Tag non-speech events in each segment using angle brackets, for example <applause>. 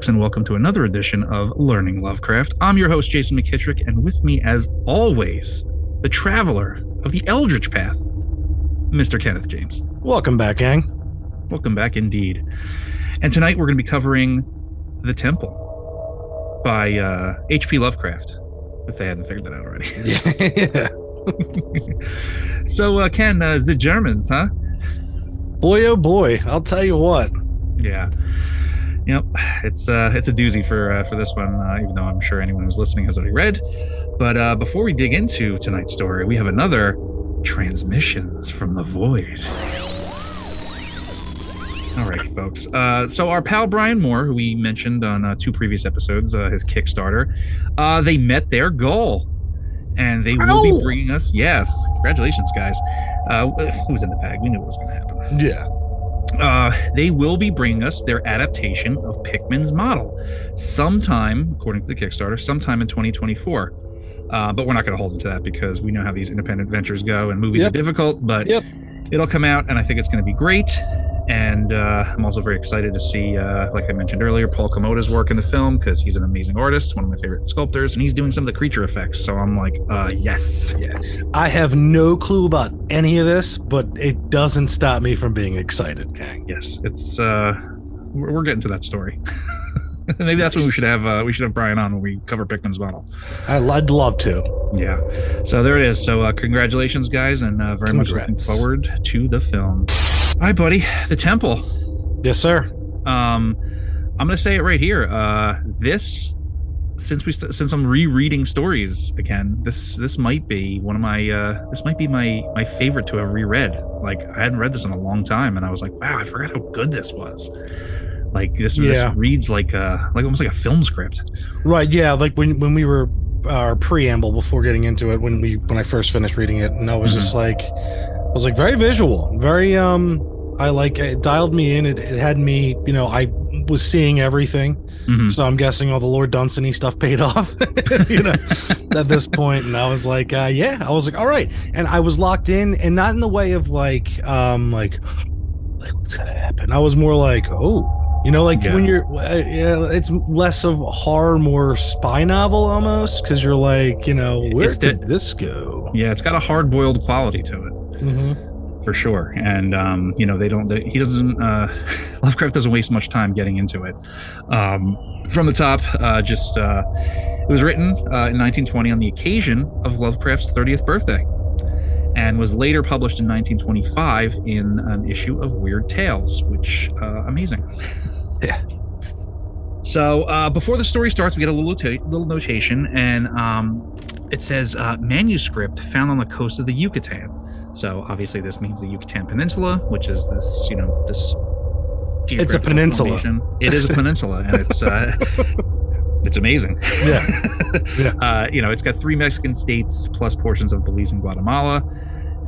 folks, and welcome to another edition of Learning Lovecraft. I'm your host, Jason McKittrick, and with me, as always, the traveler of the Eldritch Path, Mr. Kenneth James. Welcome back, gang. Welcome back indeed. And tonight we're going to be covering The Temple by uh, H.P. Lovecraft, if they hadn't figured that out already. <laughs> yeah. <laughs> so, uh, Ken, uh, the Germans, huh? Boy, oh boy, I'll tell you what. Yeah. It's uh, it's a doozy for uh, for this one, uh, even though I'm sure anyone who's listening has already read. But uh, before we dig into tonight's story, we have another transmissions from the void. All right, folks. Uh, so our pal Brian Moore, who we mentioned on uh, two previous episodes, uh, his Kickstarter, uh, they met their goal, and they will be bringing us. Yeah, congratulations, guys. Uh, it was in the bag. We knew it was going to happen Yeah. Uh, they will be bringing us their adaptation of Pickman's model sometime, according to the Kickstarter, sometime in 2024. Uh, but we're not going to hold them to that because we know how these independent ventures go and movies are difficult. But Yep. it'll come out, and I think it's going to be great. And uh, I'm also very excited to see, uh, like I mentioned earlier, Paul Komoda's work in the film because he's an amazing artist, one of my favorite sculptors, and he's doing some of the creature effects. So I'm like, uh, yes, I have no clue about any of this, but it doesn't stop me from being excited, gang. yes, it's uh, we're, we're getting to that story. <laughs> Maybe that's when we should have uh, we should have Brian on when we cover Pickman's model. I'd love to. Yeah. So there it is. So uh, congratulations, guys, and uh, very much looking forward to the film. All right, buddy. The Temple. Yes, sir. Um, I'm gonna say it right here. Uh, this since we st- since I'm rereading stories again, this this might be one of my uh, this might be my my favorite to have reread. Like I hadn't read this in a long time, and I was like, wow, I forgot how good this was. Like this, this reads like a like almost like a film script. Right. Yeah. Like when when we were our preamble before getting into it, when we when I first finished reading it, and I was just like, I was like very visual, very um. I like it dialed me in. It, it had me, you know, I was seeing everything. Mhm. So I'm guessing all the Lord Dunsany stuff paid <laughs> off, you know, at this point. And I was like, uh, yeah, I was like, all right. And I was locked in and not in the way of like, um, like, like what's going to happen? I was more like, oh, you know, like Yeah. when you're, uh, yeah, it's less of horror, more spy novel almost. Cause you're like, you know, where It's did the- this go? Yeah, it's got a hard boiled quality to it. Mm-hmm. For sure and um you know they don't they, he doesn't uh <laughs> lovecraft doesn't waste much time getting into it um from the top uh just uh it was written uh, in 1920 on the occasion of lovecraft's 30th birthday and was later published in 1925 in an issue of weird tales which uh amazing <laughs> Yeah. so uh, before the story starts, we get a little nota- little notation, and um, it says uh, manuscript found on the coast of the Yucatan. So obviously, this means the Yucatan Peninsula, which is this, you know, this. It's a peninsula. formation. It is a peninsula, and it's uh, <laughs> it's amazing. Yeah. <laughs> Yeah. Uh, you know, it's got three Mexican states plus portions of Belize and Guatemala,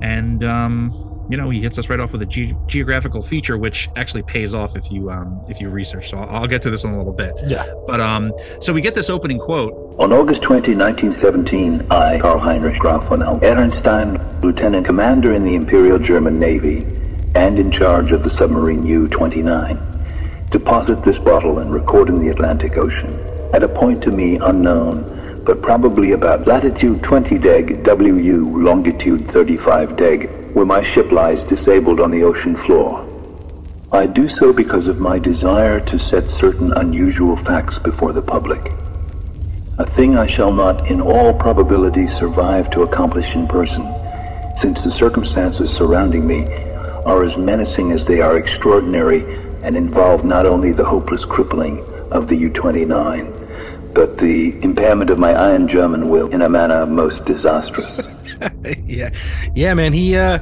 and um, you know, he hits us right off with a ge- geographical feature, which actually pays off if you um, if you research. So I'll, I'll get to this in a little bit. Yeah. But um, so we get this opening quote. On August 20, 1917, I, Karl Heinrich Graf von Ehrenstein, Lieutenant Commander in the Imperial German Navy and in charge of the submarine U-29, deposit this bottle and record in the Atlantic Ocean at a point to me unknown, but probably about latitude 20 deg WU, longitude 35 deg, where my ship lies disabled on the ocean floor. I do so because of my desire to set certain unusual facts before the public. A thing I shall not, in all probability, survive to accomplish in person, since the circumstances surrounding me are as menacing as they are extraordinary and involve not only the hopeless crippling of the U-29, but the impairment of my iron German will in a manner most disastrous. <laughs> yeah. Yeah man he uh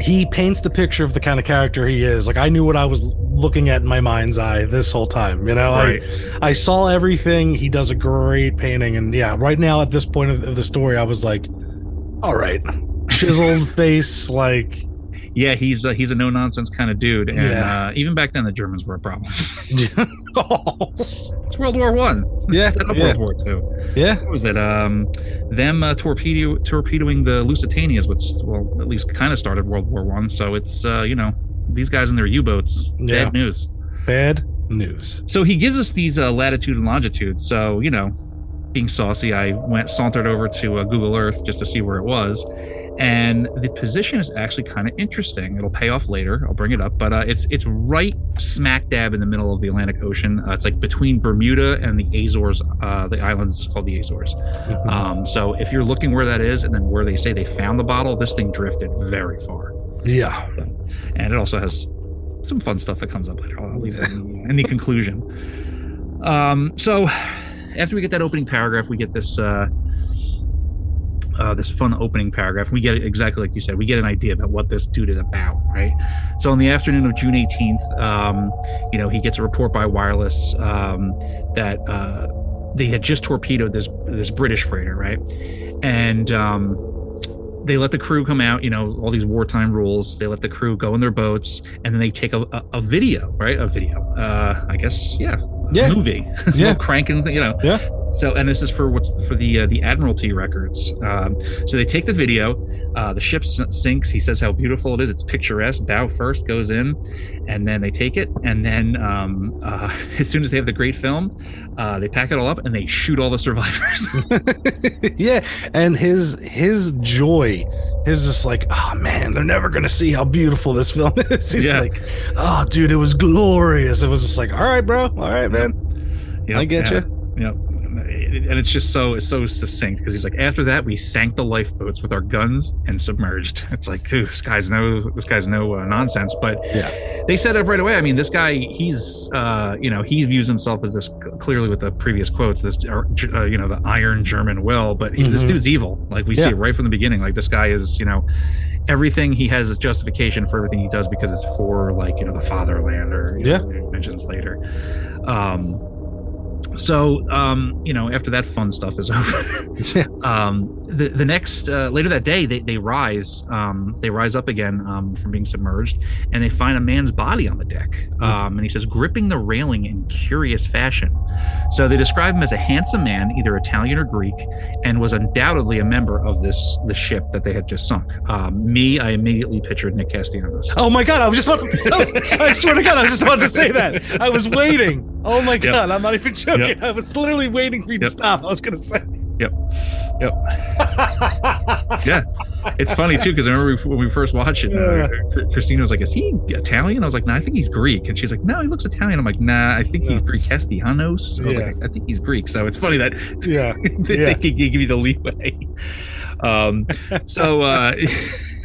he paints the picture of the kind of character he is. Like i knew what i was looking at in my mind's eye this whole time you know? Right. I, I saw everything. He does a great painting. And yeah right now at this point of, of the story i was like all right chiseled <laughs> face like Yeah, he's a, he's a no nonsense kind of dude, and Yeah. uh, even back then the Germans were a problem. oh, That's That's World War One. Yeah, <laughs> Set up yeah. World War Two. Yeah. What was it? Um, them uh, torpedo torpedoing the Lusitania is what's well at least kind of started World War One. So it's uh, you know these guys in their U-boats. Yeah. Bad news. Bad news. So he gives us these uh, latitude and longitude. So you know, being saucy, I went sauntered over to uh, Google Earth just to see where it was, and the position is actually kind of interesting. It'll pay off later. I'll bring it up, but uh, it's it's right smack dab in the middle of the Atlantic Ocean. Uh, it's like between Bermuda and the Azores. Uh, the islands is called the Azores. Um, so if you're looking where that is, and then where they say they found the bottle, this thing drifted very far, yeah. and it also has some fun stuff that comes up later. I'll leave in, in the <laughs> conclusion. Um, so after we get that opening paragraph, we get this uh, uh, this fun opening paragraph. We get it exactly like you said. We get an idea about what this dude is about, right? So on the afternoon of June 18th, um, you know, he gets a report by wireless um, that uh, they had just torpedoed this this British freighter, right? And um, they let the crew come out, you know, all these wartime rules. They let the crew go in their boats, and then they take a, a, a video, right? A video. Uh, I guess, yeah, Yeah. movie. <laughs> Yeah. cranking, you know. Yeah. So, and this is for what for the uh, the Admiralty records. Um, so they take the video. Uh, the ship sinks. He says how beautiful it is. It's picturesque. Bow first goes in, and then they take it. And then um, uh, <laughs> as soon as they have the great film, uh, they pack it all up and they shoot all the survivors. <laughs> yeah. And his his joy is just like, oh man, they're never gonna see how beautiful this film <laughs> is. He's Yeah. like, oh dude, it was glorious. It was just like, all right, bro, all right, man. Yep, I get yeah, you. Yep. And it's just so it's so succinct because he's like, after that, we sank the lifeboats with our guns and submerged. <laughs> It's like, dude, this guy's no this guy's no uh, nonsense. But Yeah. they set up right away. I mean, this guy, he's uh, you know, he views himself as this clearly with the previous quotes, this uh, you know, the iron German will. But he, this dude's evil. Like we see it right from the beginning. Like this guy is, you know. Everything he has a justification for everything he does because it's for like you know the fatherland or you Yeah. know, mentions later. Um, so um, you know after that fun stuff is <laughs> over Yeah. um, the, the next uh, later that day they, they rise um, they rise up again um, from being submerged and they find a man's body on the deck um, and he says gripping the railing in curious fashion so they describe him as a handsome man either italian or greek and was undoubtedly a member of this the ship that they had just sunk um, me i immediately pictured nick castellanos Oh my god, I was just about to, I, was, <laughs> I swear to God, I was just about to say that. I was waiting. Oh my god, I'm not even joking. I was literally waiting for you to stop. I was gonna say. Yep. Yep. <laughs> yeah, it's funny too because I remember when we first watched it, uh, Christina was like, "Is he Italian?" I was like, "No, I think he's Greek," and she's like, "No, he looks Italian." I'm like, "Nah, I think he's Greek Castellanos." I was Yeah. like, "I think he's Greek." So it's funny that yeah. <laughs> they Yeah. can give you the leeway. Um, so uh, <laughs>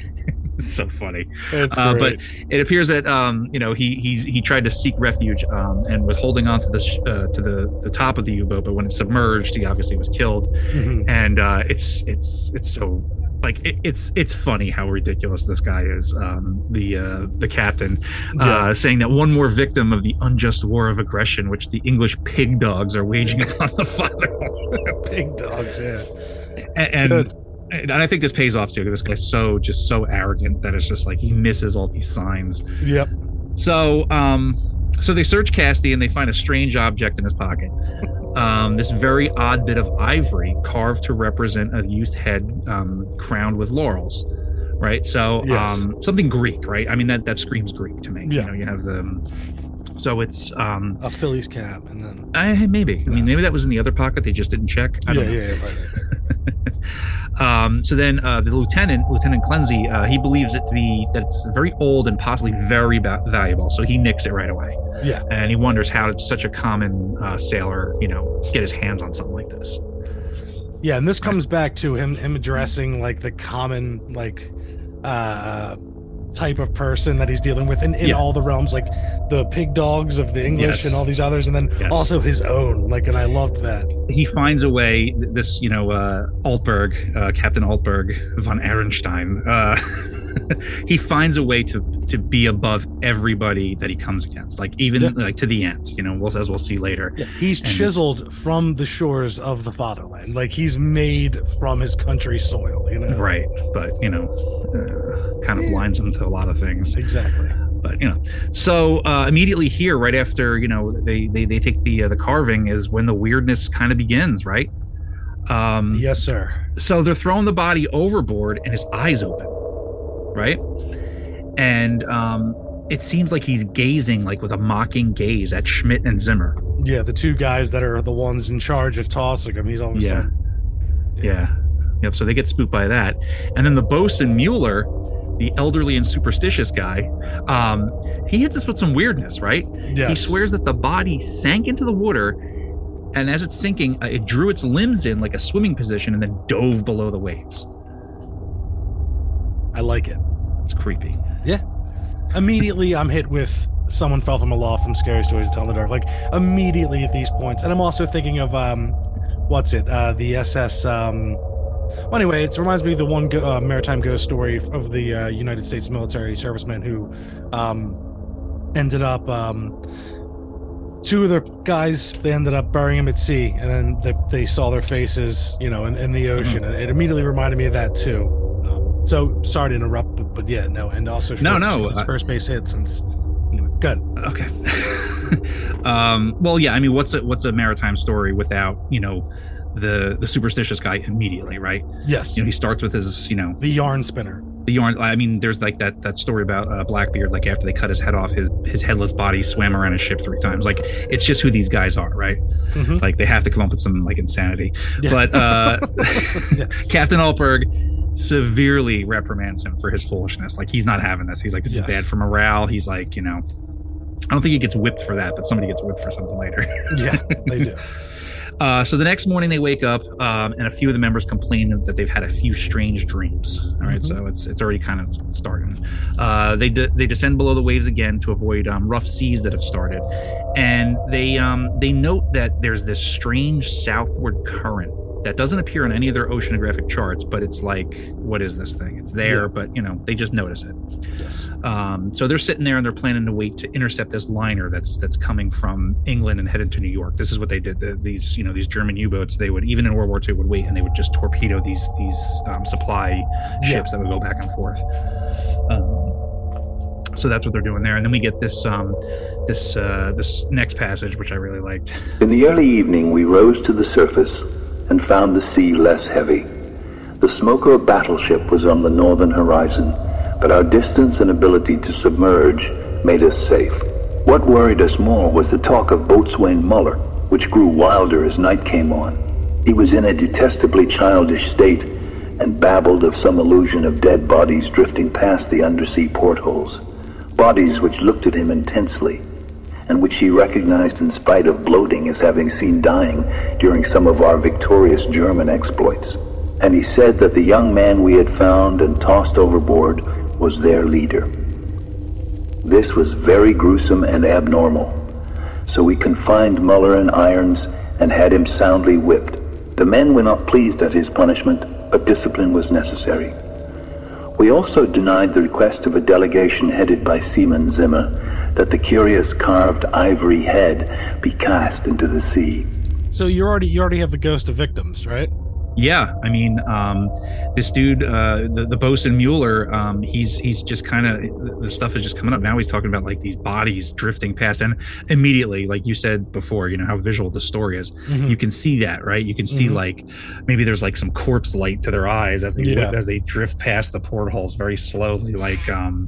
<laughs> so funny. Uh, but it appears that um, you know he he he tried to seek refuge um, and was holding on to the sh- uh, to the the top of the U-boat, but when it submerged, he obviously was killed Mhm. and uh, it's it's it's so like it, it's it's funny how ridiculous this guy is um, the uh, the captain uh, Yeah. saying that one more victim of the unjust war of aggression which the English pig dogs are waging <laughs> upon the fatherland big dogs, yeah. and, and. And I think this pays off too. 'cause This guy's so just so arrogant that it's just like he misses all these signs. Yep. So, um, so they search Casty and they find a strange object in his pocket. Um, this very odd bit of ivory carved to represent a youth head um, crowned with laurels. Right. So, Yes. um, something Greek, right? I mean, that, that screams Greek to me. Yeah. You know, you have the, so it's, um, A Phillies cap, and then I, maybe, I mean, maybe that was in the other pocket. They just didn't check. I yeah, don't know. yeah, yeah, right, right, right. <laughs> Um, so then uh, the lieutenant, Lieutenant Klenze, uh, he believes it to be that it's very old and possibly very ba- valuable. So he nicks it right away, yeah. and he wonders how such a common uh, sailor, you know, get his hands on something like this. Yeah, and this comes back to him him addressing like the common like uh type of person that he's dealing with in, in Yeah. all the realms, like the pig dogs of the English Yes. and all these others, and then Yes. also his own. Like, and I loved that. He finds a way. This, you know, uh, Altberg, uh, Captain Altberg von Ehrenstein. Uh, <laughs> <laughs> he finds a way to to be above everybody that he comes against, like even Yeah. like to the end. You know, we'll, as we'll see later. Yeah, he's And- chiseled from the shores of the fatherland. Like he's made from his country's soil. You know, Right, but you know, uh, kind of blinds him to a lot of things. Exactly. but you know so uh, immediately here right after you know they they, they take the uh, the carving is when the weirdness kind of begins right um Yes, sir. so they're throwing the body overboard and his eyes open right and um it seems like he's gazing like with a mocking gaze at schmidt and zimmer Yeah, the two guys that are the ones in charge of tossing him. He's almost Yeah. yeah yep so they get spooked by that and then the bosun mueller the elderly and superstitious guy um he hits us with some weirdness right yes. He swears that the body sank into the water, and as it's sinking, uh, it drew its limbs in like a swimming position and then dove below the waves. I like it. It's creepy. Yeah. Immediately, I'm hit with someone fell from a loft from Scary Stories to Tell in the Dark. Like immediately at these points, and I'm also thinking of um, what's it? Uh, the SS. Um, well, anyway, it reminds me of the one go- uh, maritime ghost story of the uh, United States military serviceman who um, ended up. Um, two of the guys they ended up burying him at sea, and then they, they saw their faces, you know, in, in the ocean, and it immediately reminded me of that too. So sorry to interrupt, but, but yeah, no, and also No, no, his I- first base hit since. Anyway, good. Okay. <laughs> um, well, yeah. I mean, what's a what's a maritime story without you know the the superstitious guy immediately, right? Yes, You know, he starts with his you know the yarn spinner. The yarn. I mean, there's like that that story about uh, Blackbeard. Like after they cut his head off, his his headless body swam around his ship three times. Like it's just who these guys are, right? Mhm. Like they have to come up with some like insanity. Yeah. But uh, <laughs> <laughs> Yes. Captain Altberg severely reprimands him for his foolishness. Like he's not having this. He's like, this Yes. is bad for morale. He's like, you know, I don't think he gets whipped for that, but somebody gets whipped for something later. yeah, they <laughs> do. Uh, so the next morning they wake up, um, and a few of the members complain that they've had a few strange dreams. All right, Mhm. so it's it's already kind of starting. Uh, they de- they descend below the waves again to avoid um, rough seas that have started, and they um, they note that there's this strange southward current that doesn't appear on any of their oceanographic charts, but it's like, what is this thing? It's there, Yeah. but you know they just notice it. Yes. Um, so they're sitting there and they're planning to wait to intercept this liner that's that's coming from England and headed to New York. This is what they did. The, these you know these German U-boats they would even in World War II would wait and they would just torpedo these these um, supply ships that would go back and forth. Um, so that's what they're doing there. And then we get this um, this uh, this next passage which I really liked. In the early evening, we rose to the surface and found the sea less heavy. The smoke of a battleship was on the northern horizon, but our distance and ability to submerge made us safe. What worried us more was the talk of Boatswain Muller, which grew wilder as night came on. He was in a detestably childish state and babbled of some illusion of dead bodies drifting past the undersea portholes, bodies which looked at him intensely and which he recognized in spite of bloating as having seen dying during some of our victorious German exploits. And he said that the young man we had found and tossed overboard was their leader. This was very gruesome and abnormal, so we confined Muller in irons and had him soundly whipped. The men were not pleased at his punishment, but discipline was necessary. We also denied the request of a delegation headed by Seaman Zimmer that the curious carved ivory head be cast into the sea. So you already you already have the ghost of victims, right? Yeah, I mean, um, this dude, uh, the the bosun Mueller, um, he's he's just kind of the stuff is just coming up now. He's talking about like these bodies drifting past, and immediately, like you said before, you know how visual the story is. Mm-hmm. You can see that, right? You can see Mhm. like maybe there's like some corpse light to their eyes as they Yeah. as they drift past the portholes very slowly, like um,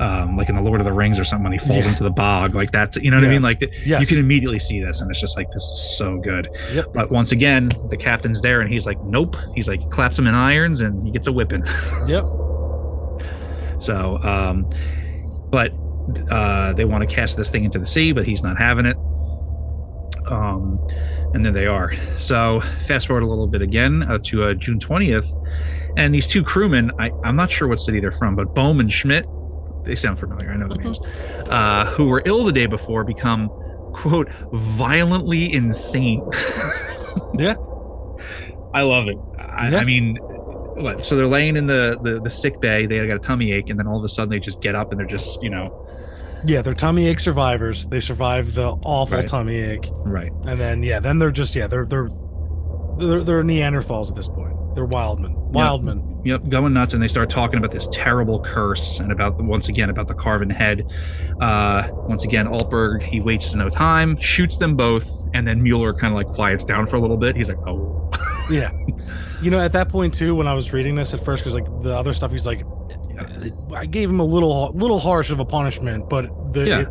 um, like in the Lord of the Rings or something when he falls Yeah. into the bog, like that's you know what I mean? Like the, Yes. you can immediately see this, and it's just like this is so good. Yep. But once again, the captain's there, and he's like, "Nope." He's like, claps him in irons, and he gets a whipping. <laughs> Yep. so, um, but uh, they want to cast this thing into the sea, but he's not having it. Um, and then they are. So, fast forward a little bit again uh, to uh, June twentieth, and these two crewmen. I, I'm not sure what city they're from, but Bohm and Schmidt. They sound familiar. I know the names. Uh, who were ill the day before become quote violently insane. <laughs> Yeah. I love it. I, Yeah. I mean, what? So they're laying in the, the the sick bay. They got a tummy ache, and then all of a sudden they just get up and they're just you know Yeah, they're tummy ache survivors. They survived the awful Right. tummy ache, right. and then yeah, then they're just yeah, they're they're they're, they're Neanderthals at this point. They're wildmen. Wildmen. Yep, going nuts, and they start talking about this terrible curse and about once again about the carven head. Uh, once again, Altberg he wastes no time, shoots them both, and then Mueller kind of like quiets down for a little bit. He's like, "Oh, <laughs> Yeah. You know, at that point too, when I was reading this at first, because like the other stuff, he's like, I gave him a little little harsh of a punishment, but the Yeah. it,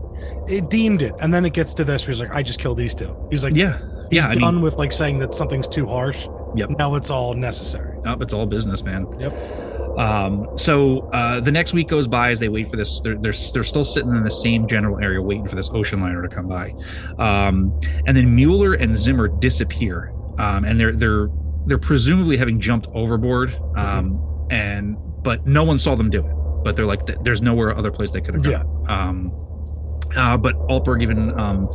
it deemed it, and then it gets to this where he's like, I just killed these two. He's like, yeah, he's yeah." I done mean, with like saying that something's too harsh. Yep. Now it's all necessary. oh, it's all business, man. Yep. Um, so uh, the next week goes by as they wait for this. They're, they're they're still sitting in the same general area waiting for this ocean liner to come by, um, and then Mueller and Zimmer disappear, um, and they're they're they're presumably having jumped overboard, um, and but no one saw them do it. But they're like, there's nowhere other place they could have gone. Um, uh, but Altberg even um,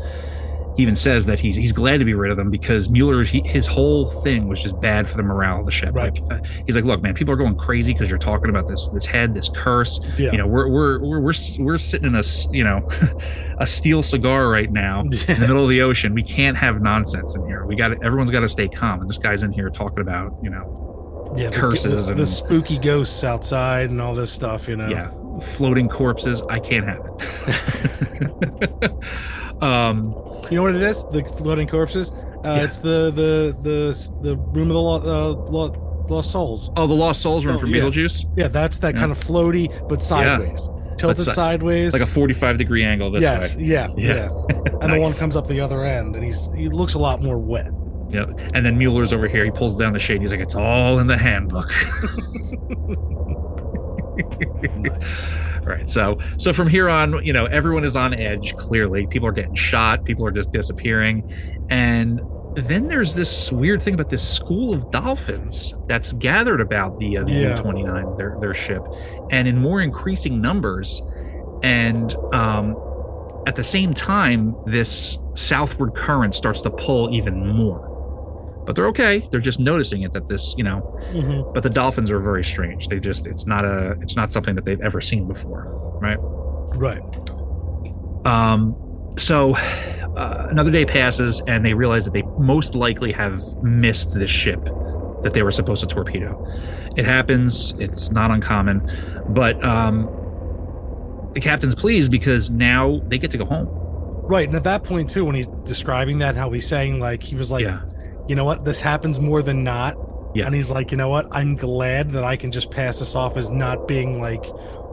he even says that he's he's glad to be rid of them because Mueller he, his whole thing was just bad for the morale of the ship. Right. Like uh, he's like, look, man, people are going crazy because you're talking about this this head, this curse. Yeah. You know, we're we're we're we're, we're sitting in a you know <laughs> a steel cigar right now <laughs> in the middle of the ocean. We can't have nonsense in here. We got everyone's got to stay calm. And this guy's in here talking about you know yeah, the- curses the, and- the spooky ghosts outside and all this stuff. You know. yeah floating corpses. I can't have it. <laughs> um You know what it is? The floating corpses. Uh, Yeah. It's the the the the room of the lo- uh, lo- lost souls. oh the lost souls room Oh, from yeah. Beetlejuice. Yeah, that's that Yeah. kind of floaty but sideways, tilted That's sideways. Like a 45 degree angle this yes, way. yeah, Yeah. yeah. <laughs> And the one comes up the other end, and he's he looks a lot more wet. Yep. And then Mueller's over here. He pulls down the shade. He's like, "It's all in the handbook." <laughs> <laughs> right. So, so from here on, you know, everyone is on edge. Clearly, people are getting shot. People are just disappearing, and then there's this weird thing about this school of dolphins that's gathered about the uh, the Yeah. U-29, their their ship, and in more increasing numbers, and um, at the same time, this southward current starts to pull even more. But they're okay. They're just noticing it that this, you know, Mhm. but the dolphins are very strange. They just it's not a it's not something that they've ever seen before, right? Right. Um so uh, another day passes and they realize that they most likely have missed this ship that they were supposed to torpedo. It happens, it's not uncommon, but um the captain's pleased because now they get to go home. Right. And at that point too, when he's describing that, how he's saying like he was like, yeah. You know what, this happens more than not. Yeah. And he's like, you know what, I'm glad that I can just pass this off as not being like,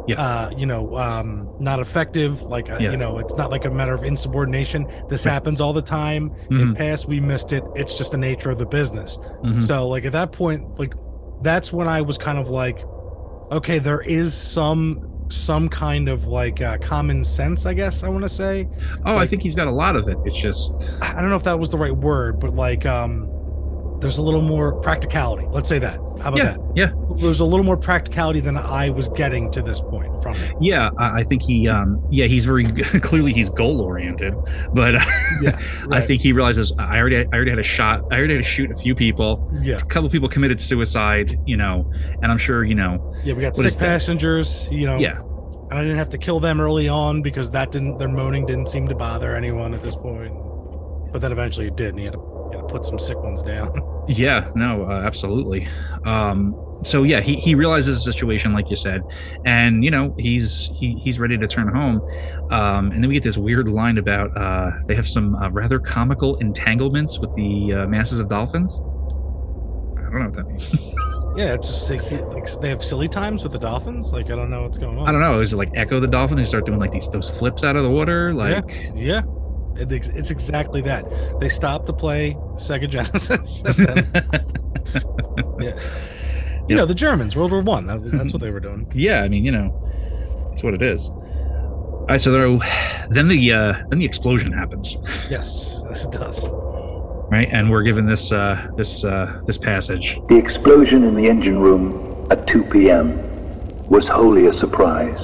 Yeah. uh, you know, um, not effective. Like, uh, Yeah. you know, it's not like a matter of insubordination. This Right. happens all the time. In Mhm, past, we missed it. It's just the nature of the business. mhm. So, like at that point, like that's when I was kind of like, okay, there is some some kind of like uh, common sense, I guess I want to say. Oh, I think he's got a lot of it. It's just I don't know if that was the right word, but like um there's a little more practicality. Let's say that. How about yeah, that? yeah, There's a little more practicality than I was getting to this point from it. yeah. I, think he, um, yeah, he's very <laughs> clearly he's goal oriented, but <laughs> Yeah, I think he realizes I already, I already had a shot. I already had to shoot a few people. yeah, A couple people committed suicide, you know, and I'm sure, you know, yeah. We got is sick that? passengers, you know. yeah, And I didn't have to kill them early on because that didn't their moaning didn't seem to bother anyone at this point. But then eventually it did, and he had to, to put some sick ones down. <laughs> yeah, no, uh, absolutely. Um, so yeah, he, he realizes the situation, like you said, and you know he's he, he's ready to turn home. Um, and then we get this weird line about uh, they have some uh, rather comical entanglements with the uh, masses of dolphins. I don't know what that means. <laughs> yeah, it's just like, like they have silly times with the dolphins. Like I don't know what's going on. I don't know. Is it like Ecco the dolphin who start doing like these those flips out of the water? Like Yeah, it, it's exactly that. They stopped to play Sega Genesis. <laughs> then, <laughs> yeah, you know the Germans, World War One. That, that's what they were doing. yeah, I mean, you know, that's what it is. All right, so there, then the uh, then the explosion happens, Yes, yes, it does. right? And we're given this uh, this uh, this passage. The explosion in the engine room at 2 p.m. was wholly a surprise.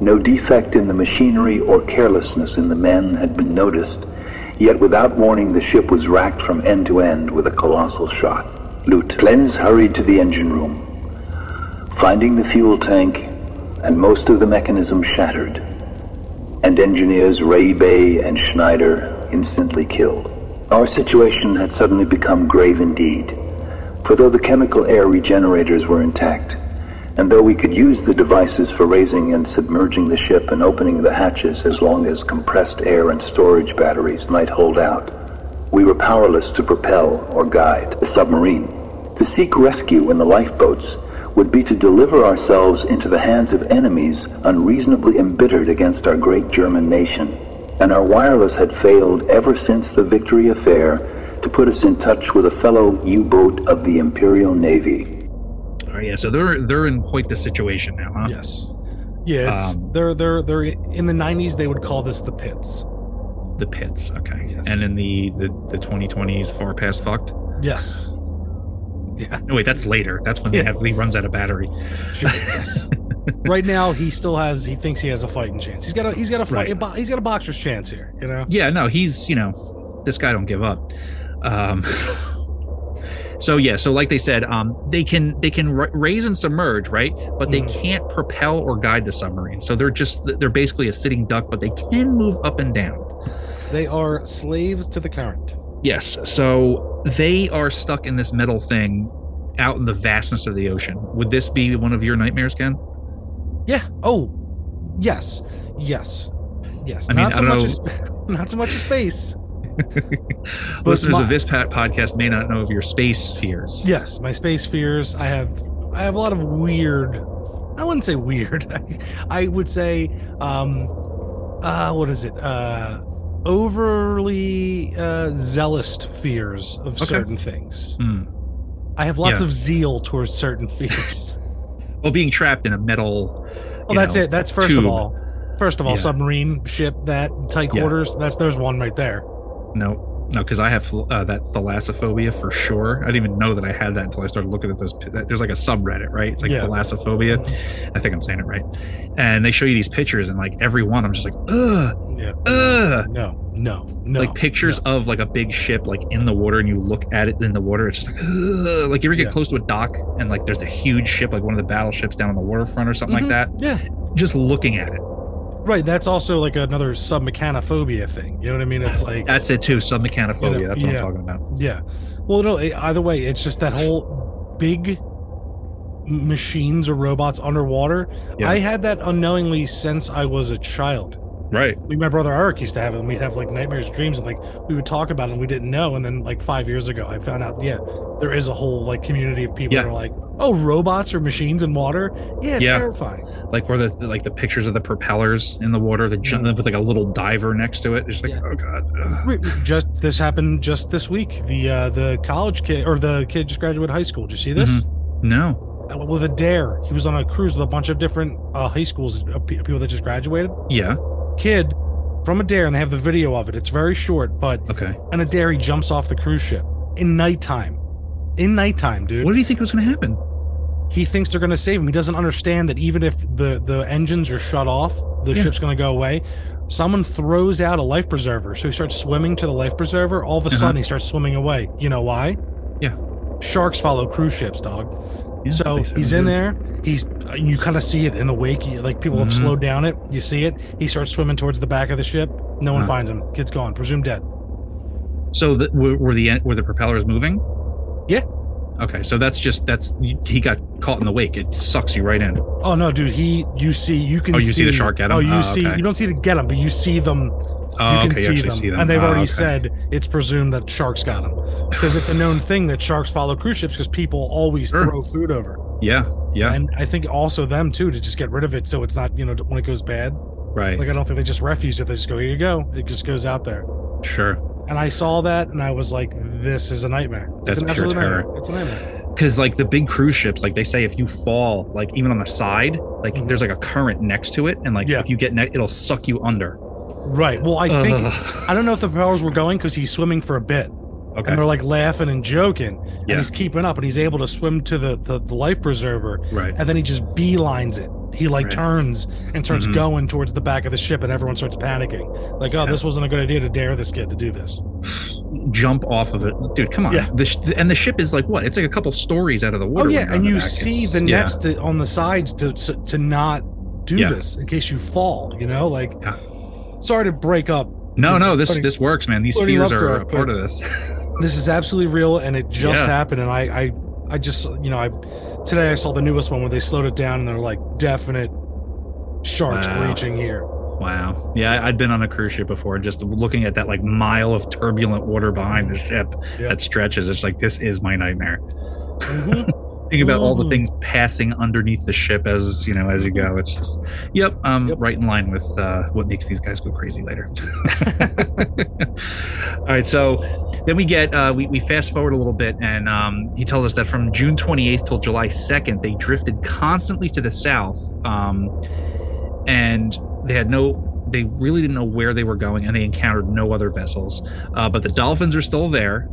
No defect in the machinery or carelessness in the men had been noticed, yet without warning the ship was racked from end to end with a colossal shot. Lieutenant Lenz hurried to the engine room. Finding the fuel tank and most of the mechanism shattered, and engineers Ray Bay and Schneider instantly killed. Our situation had suddenly become grave indeed. For though the chemical air regenerators were intact, and though we could use the devices for raising and submerging the ship and opening the hatches as long as compressed air and storage batteries might hold out, we were powerless to propel or guide the submarine. To seek rescue in the lifeboats would be to deliver ourselves into the hands of enemies unreasonably embittered against our great German nation. And our wireless had failed ever since the Victory affair to put us in touch with a fellow U-boat of the Imperial Navy. Oh, yeah, so they're they're in quite the situation now, huh? Yes. Yeah, it's Um, they're they're they're in the '90s. They would call this the pits. The pits, okay. Yes. And in the the the 2020s, far past fucked. Yes. Yeah. No, wait, that's later. That's when Yeah. they have he runs out of battery. Sure. Yes. <laughs> right now, he still has. He thinks he has a fighting chance. He's got a. He's got a. Fight, Right. he's got a boxer's chance here. You know. Yeah, no, he's you know, this guy don't give up. Um, so yeah, so like they said, um, they can they can ra- raise and submerge, right? But they Mhm. can't propel or guide the submarine. So they're just they're basically a sitting duck, but they can move up and down. They are slaves to the current. Yes. So they are stuck in this metal thing out in the vastness of the ocean. Would this be one of your nightmares, Ken? Yeah. Oh, yes, yes, yes. I mean, not so much as <laughs> not so much as space. <laughs> Listeners my- of this podcast may not know of your space fears. Yes, my space fears. I have I have a lot of weird. I wouldn't say weird. <laughs> I would say um uh what is it? Uh overly uh zealous fears of Okay. certain things. Hmm. I have lots Yeah. of zeal towards certain <laughs> fears. Well, being trapped in a metal. well, that's know, it. That's first tube. of all. First of all, Yeah. submarine ship that tight Yeah. quarters. That's there's one right there. No, no, because I have uh, that thalassophobia for sure. I didn't even know that I had that until I started looking at those. There's like a subreddit, right? It's like Yeah. thalassophobia. I think I'm saying it right. And they show you these pictures, and like every one, I'm just like, ugh, Yeah. ugh. No, no, no. like pictures of like a big ship like in the water, and you look at it in the water. It's just like, ugh. like you ever get Yeah. close to a dock, and like there's a huge ship, like one of the battleships down on the waterfront or something Mhm. like that. Yeah. Just looking at it. Right. That's also like another submechanophobia thing. You know what I mean? It's like That's it too. Submechanophobia. You know, That's what yeah. I'm talking about. Yeah. Well, no. eh, Either way, it's just that whole big machines or robots underwater. Yeah. I had that unknowingly since I was a child. Right. And my brother Eric used to have it, and we'd have like nightmares, dreams, and like we would talk about it, and we didn't know. And then like five years ago, I found out, yeah, there is a whole like community of people Yeah. that are like, oh, robots or machines in water. Yeah, it's Yeah. terrifying. like where the like the pictures of the propellers in the water, the jump with like a little diver next to it. It's like, Yeah. oh god. ugh. Just this happened just this week. The uh the college kid or the kid just graduated high school. Did you see this? No. Uh, with a dare. He was on a cruise with a bunch of different uh, high schools, uh, people that just graduated. Yeah. Kid from a dare, and they have the video of it. It's very short, but Okay. And a dare, he jumps off the cruise ship in nighttime. In nighttime, dude. What do you think was going to happen? He thinks they're going to save him. He doesn't understand that even if the the engines are shut off, the Yeah. ship's going to go away. Someone throws out a life preserver, so he starts swimming to the life preserver. All of a Uh-huh. sudden, he starts swimming away. You know why? Yeah. Sharks follow cruise ships, dog. Yeah, so he's in there. He's uh, you kind of see it in the wake. You, like people have Mhm. slowed down it. You see it. He starts swimming towards the back of the ship. No one Huh. finds him. Kid's gone. Presumed dead. So the, were, were the were the propellers moving? Yeah. Okay, so that's just that's he got caught in the wake. It sucks you right in. Oh no, dude. He you see you can Oh, you see see the shark get him? Oh, you Oh, see okay. you don't see the get him, but you see them. Oh, you can okay, see, actually them. see them. and they've Oh, already okay. said it's presumed that sharks got them because it's a known <laughs> thing that sharks follow cruise ships because people always Sure. throw food over. Yeah, yeah, And I think also them too to just get rid of it so it's not you know when it goes bad. right, Like I don't think they just refuse it. They just go here you go. It just goes out there. sure. And I saw that and I was like, this is a nightmare. That's it's pure terror. nightmare. It's a nightmare. Because like the big cruise ships, like they say, if you fall, like even on the side, like Mhm. there's like a current next to it, and like Yeah. if you get ne- it'll suck you under. Right. Well, I think <laughs> I don't know if the propellers were going because he's swimming for a bit. okay. And they're like laughing and joking. And he's keeping up and he's able to swim to the, the, the life preserver. Right. And then he just beelines it. He like Right. turns and starts Mhm. going towards the back of the ship and everyone starts panicking. Like, oh, Yeah. this wasn't a good idea to dare this kid to do this. <sighs> Jump off of it, dude. Come on. Yeah. The sh- and the ship is like what? It's like a couple stories out of the water. oh, yeah. And you back. see It's- the yeah. nets to, on the sides to, to, to not do Yeah. this in case you fall, you know? Like, Yeah. Sorry to break up. No, no. This Putting- this works, man. These fears are a part of this. <laughs> This is absolutely real and it just Yeah. happened. And I, I I just you know I today I saw the newest one where they slowed it down and they're like definite sharks Wow. breaching here. Wow. Yeah, I'd been on a cruise ship before, just looking at that like mile of turbulent water behind the ship Yeah. that stretches. It's like this is my nightmare. Mhm. <laughs> Think about all the Mhm. things passing underneath the ship as you know as you go. It's just, yep, um, Yep. right in line with uh, what makes these guys go crazy later. <laughs> all right, so then we get uh, we we fast forward a little bit, and um, he tells us that from June 28th till July 2nd, they drifted constantly to the south, um, and they had no. They really didn't know where they were going, and they encountered no other vessels. Uh, but the dolphins are still there,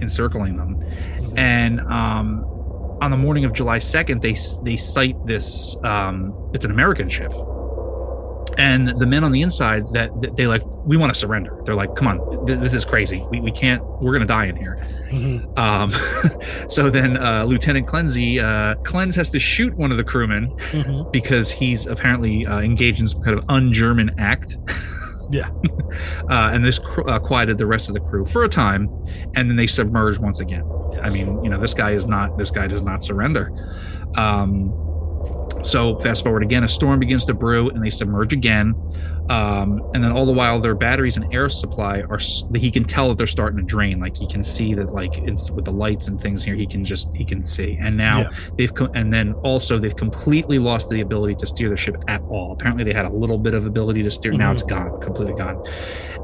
encircling them and um, on the morning of July 2nd, they they cite this. Um, it's an American ship, and the men on the inside that, that they like, we want to surrender. They're like, come on, th- this is crazy. We, we can't. We're gonna die in here. Mhm. Um, <laughs> so then uh, Lieutenant Klenze, uh, Klenze has to shoot one of the crewmen Mhm. because he's apparently uh, engaged in some kind of un-German act. <laughs> Yeah. <laughs> uh, and this cr- uh, quieted the rest of the crew for a time, and then they submerged once again. I mean, you know, this guy is not. This guy does not surrender. Um, so fast forward again, a storm begins to brew, and they submerge again. Um, and then all the while, their batteries and air supply are he can tell that they're starting to drain. Like he can see that, like it's with the lights and things here, he can just he can see. And now Yeah. they've co- and then also they've completely lost the ability to steer the ship at all. Apparently, they had a little bit of ability to steer. Now Mhm. it's gone, completely gone.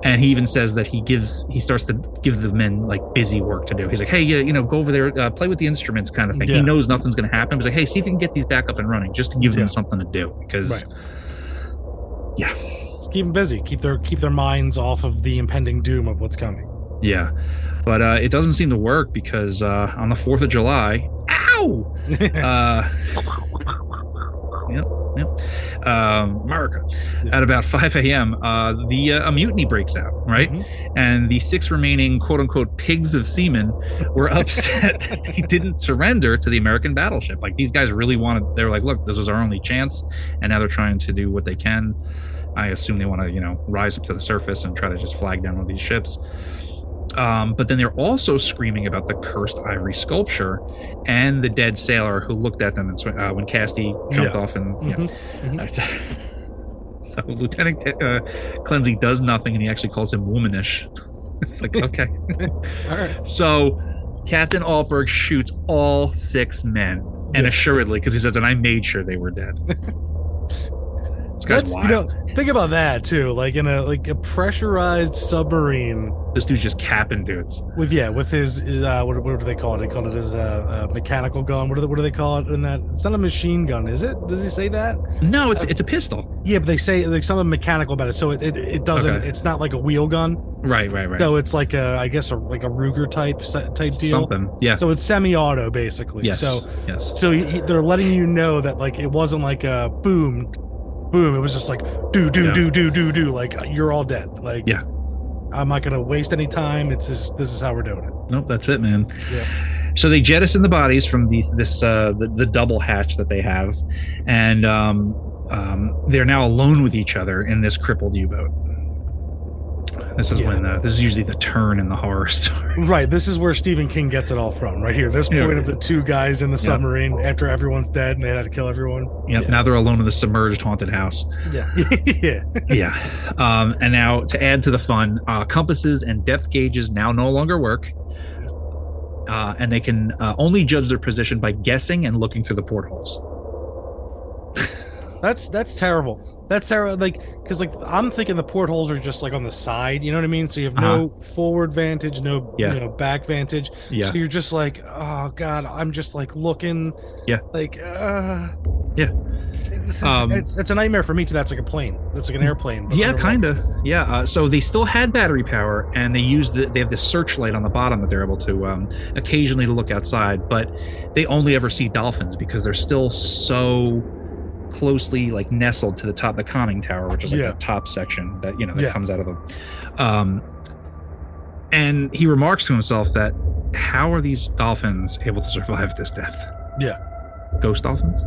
And he even says that he gives he starts to give the men like busy work to do. He's like, hey, yeah, you know, go over there, uh, play with the instruments, kind of thing. Yeah. He knows nothing's going to happen. He's like, hey, see if you can get these back up and running, just to give Yeah. them something to do because. Right. Just keep them busy. Keep their keep their minds off of the impending doom of what's coming. Yeah, but uh, it doesn't seem to work because uh, on the Fourth of July, ow, <laughs> uh, yep, yep, um, America. Yeah. At about 5 a.m., uh, the uh, a mutiny breaks out, right? Mhm. And the six remaining "quote unquote" pigs of seamen were upset <laughs> that they didn't surrender to the American battleship. Like these guys really wanted. They were like, "Look, this was our only chance," and now they're trying to do what they can. I assume they want to, you know, rise up to the surface and try to just flag down one of these ships. Um, but then they're also screaming about the cursed ivory sculpture and the dead sailor who looked at them and sw- uh, when Casty jumped Yeah. off and yeah. Mhm. <laughs> so Lieutenant uh, Klenze does nothing and he actually calls him womanish. <laughs> it's like <laughs> okay. All right. So Captain Altberg shoots all six men, and Yeah. assuredly, because he says, "And I made sure they were dead." That's wild. you know think about that too. Like in a like a pressurized submarine this dude's just capping dudes. with yeah with his uh what, what do they call it? They call it his uh, uh mechanical gun. What do they, what do they call it in that? It's not a machine gun, is it? Does he say that? No, it's it's a pistol. Yeah, but they say like something mechanical about it, so it it, it doesn't. Okay. It's not like a wheel gun. Right, right, right. So it's like a I guess a, like a Ruger type type deal. Something. Yeah. So it's semi-auto basically. yes. So yes. so y- they're letting you know that like it wasn't like a boom, boom. It was just like do do Yeah. do do do do. Like you're all dead. Like Yeah. I'm not gonna waste any time. It's just this is how we're doing it. Nope, that's it, man. Yeah. So they jettison the bodies from the, this uh, the, the double hatch that they have, and um, um, they're now alone with each other in this crippled U-boat. This is Yeah. when uh, this is usually the turn in the horror <laughs> story. Right. This is where Stephen King gets it all from. Right here. This Yeah. point of the two guys in the Yeah. submarine after everyone's dead and they had to kill everyone. Yep. Yeah. Now they're alone in the submerged haunted house. Yeah. <laughs> yeah. yeah. Um, and now to add to the fun, uh, compasses and depth gauges now no longer work. Uh, and they can uh, only judge their position by guessing and looking through the portholes. <laughs> That's that's terrible. That's terrible. Like, because like I'm thinking the portholes are just like on the side. You know what I mean? So you have no forward vantage, no Uh-huh. Yeah. you know back vantage. Yeah. So you're just like, oh god, I'm just like looking. Yeah. Like, uh, Yeah. It's, Um, it's, it's a nightmare for me too. That's like a plane. That's like an airplane. Yeah, kind of. Yeah. Uh, so they still had battery power, and they use the they have this searchlight on the bottom that they're able to um, occasionally to look outside, but they only ever see dolphins because they're still so closely like nestled to the top of the conning tower, which is like Yeah. the top section that you know that Yeah. comes out of the. Um, and he remarks to himself that how are these dolphins able to survive this death? Yeah. Ghost dolphins.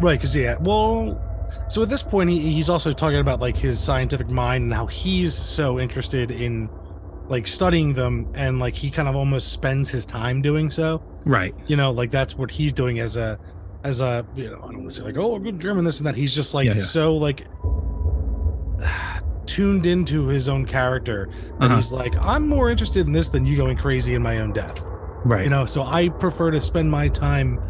Right, because yeah, well, so at this point he, he's also talking about like his scientific mind and how he's so interested in like studying them and like he kind of almost spends his time doing so right you know like that's what he's doing as a as a you know i don't want to say like oh good german this and that he's just like Yeah, yeah. so like <sighs> tuned into his own character that Uh-huh. he's like i'm more interested in this than you going crazy in my own death right you know so i prefer to spend my time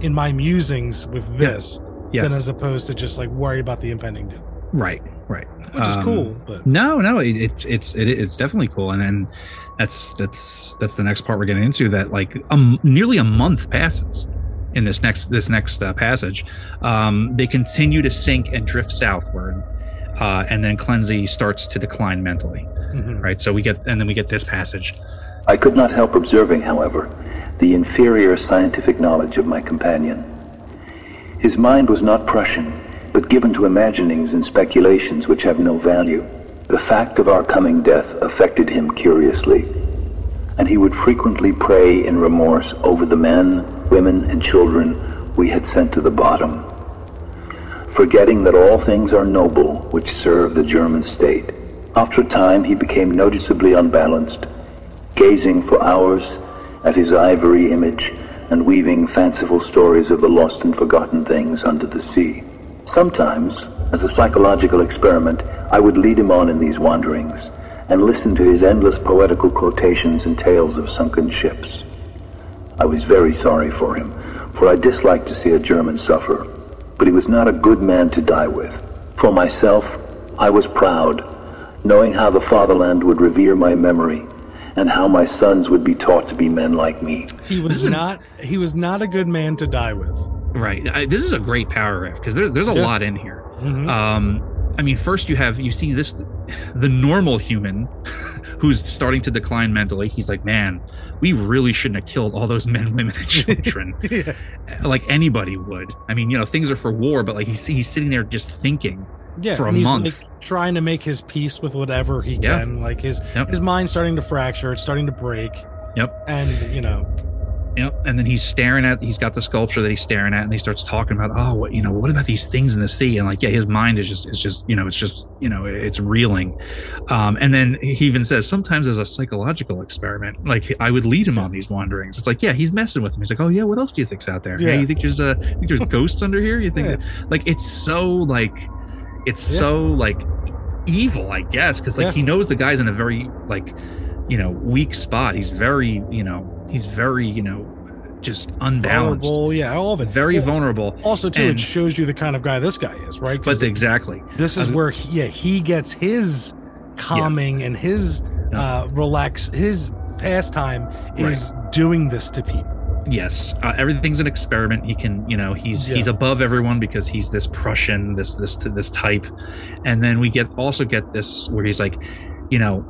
in my musings with this Yeah. than as opposed to just like worry about the impending doom right right which is Um, cool but No, no, it, it's it's it, it's definitely cool, and and that's that's that's the next part we're getting into. That like um, nearly a month passes in this next this next uh, passage. Um, they continue to sink and drift southward, uh, and then Klenze starts to decline mentally. Mhm. Right, so we get and then we get this passage. I could not help observing, however, the inferior scientific knowledge of my companion. His mind was not Prussian, but given to imaginings and speculations which have no value. The fact of our coming death affected him curiously, and he would frequently pray in remorse over the men, women, and children we had sent to the bottom, forgetting that all things are noble which serve the German state. After a time, he became noticeably unbalanced, gazing for hours at his ivory image and weaving fanciful stories of the lost and forgotten things under the sea. Sometimes, as a psychological experiment, I would lead him on in these wanderings and listened to his endless poetical quotations and tales of sunken ships. I was very sorry for him, for I disliked to see a German suffer, but he was not a good man to die with. For myself, I was proud, knowing how the fatherland would revere my memory and how my sons would be taught to be men like me. he was not he was not a good man to die with Right, I, this is a great power riff because there's there's a Yeah. lot in here. Mhm. um i mean first you have you see this the normal human <laughs> who's starting to decline mentally he's like man we really shouldn't have killed all those men women and <laughs> children yeah. like anybody would i mean you know things are for war but like he's, he's sitting there just thinking yeah for a he's month. like trying to make his peace with whatever he Yeah. can like his Yep. his mind's starting to fracture it's starting to break Yep. and you know Yep. And then he's staring at he's got the sculpture that he's staring at and he starts talking about, oh, what you know, what about these things in the sea? And like, yeah, his mind is just is just, you know, it's just, you know, it's reeling. Um, and then he even says sometimes as a psychological experiment, like I would lead him on these wanderings. It's like, yeah, he's messing with him. He's like, Oh yeah, what else do you think's out there? Yeah, Yeah. you think there's uh you think there's <laughs> ghosts under here? You think Yeah. that, like it's so like it's Yeah. so like evil, I guess, because like Yeah. he knows the guy's in a very like you know weak spot. He's very, you know, he's very, you know, just unbalanced, vulnerable yeah all of it. Very vulnerable. also too and- it shows you the kind of guy this guy is right? But exactly, this is where he, yeah he gets his calming and his Yeah. uh relax his pastime is doing this to people. Yes, uh, everything's an experiment. He can, you know, he's Yeah. he's above everyone because he's this Prussian, this this this type, and then we get also get this where he's like, you know,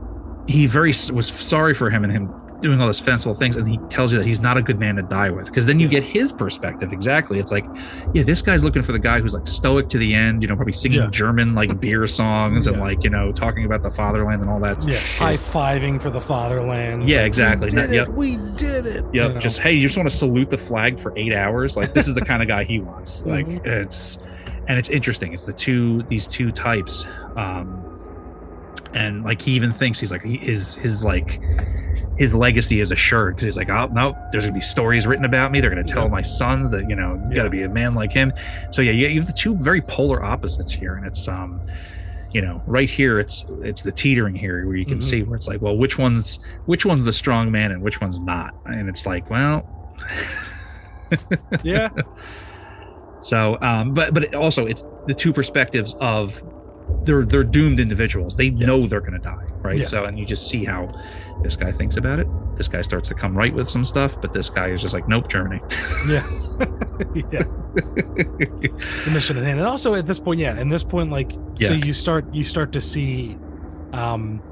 he very was sorry for him and him doing all these fanciful things and he tells you that he's not a good man to die with because then you Yeah. get his perspective exactly it's like yeah this guy's looking for the guy who's like stoic to the end you know probably singing Yeah. german like beer songs and like you know talking about the fatherland and all that yeah high-fiving for the fatherland Yeah, Like, exactly. we Not- did yep. it we did it Yep. You know? Just hey, you just want to salute the flag for eight hours. Like this is the kind of guy he wants. <laughs> Like Mhm. it's and it's interesting. It's the two these two types. Um and like he even thinks he's like he, his his like his legacy is assured because he's like oh no there's gonna be stories written about me they're gonna tell Yeah. my sons that you know you Yeah. gotta be a man like him so yeah you have the two very polar opposites here and it's um you know right here it's it's the teetering here where you can Mhm. see where it's like well which one's which one's the strong man and which one's not and it's like well yeah <laughs> so um but but also it's the two perspectives of they're they're doomed individuals. They Yeah. know they're gonna die right? Yeah. so and you just see how this guy thinks about it. This guy starts to come right with some stuff but this guy is just like nope germany. <laughs> Yeah. <laughs> Yeah. <laughs> The mission at hand. And also at this point yeah at this point like so you start you start to see um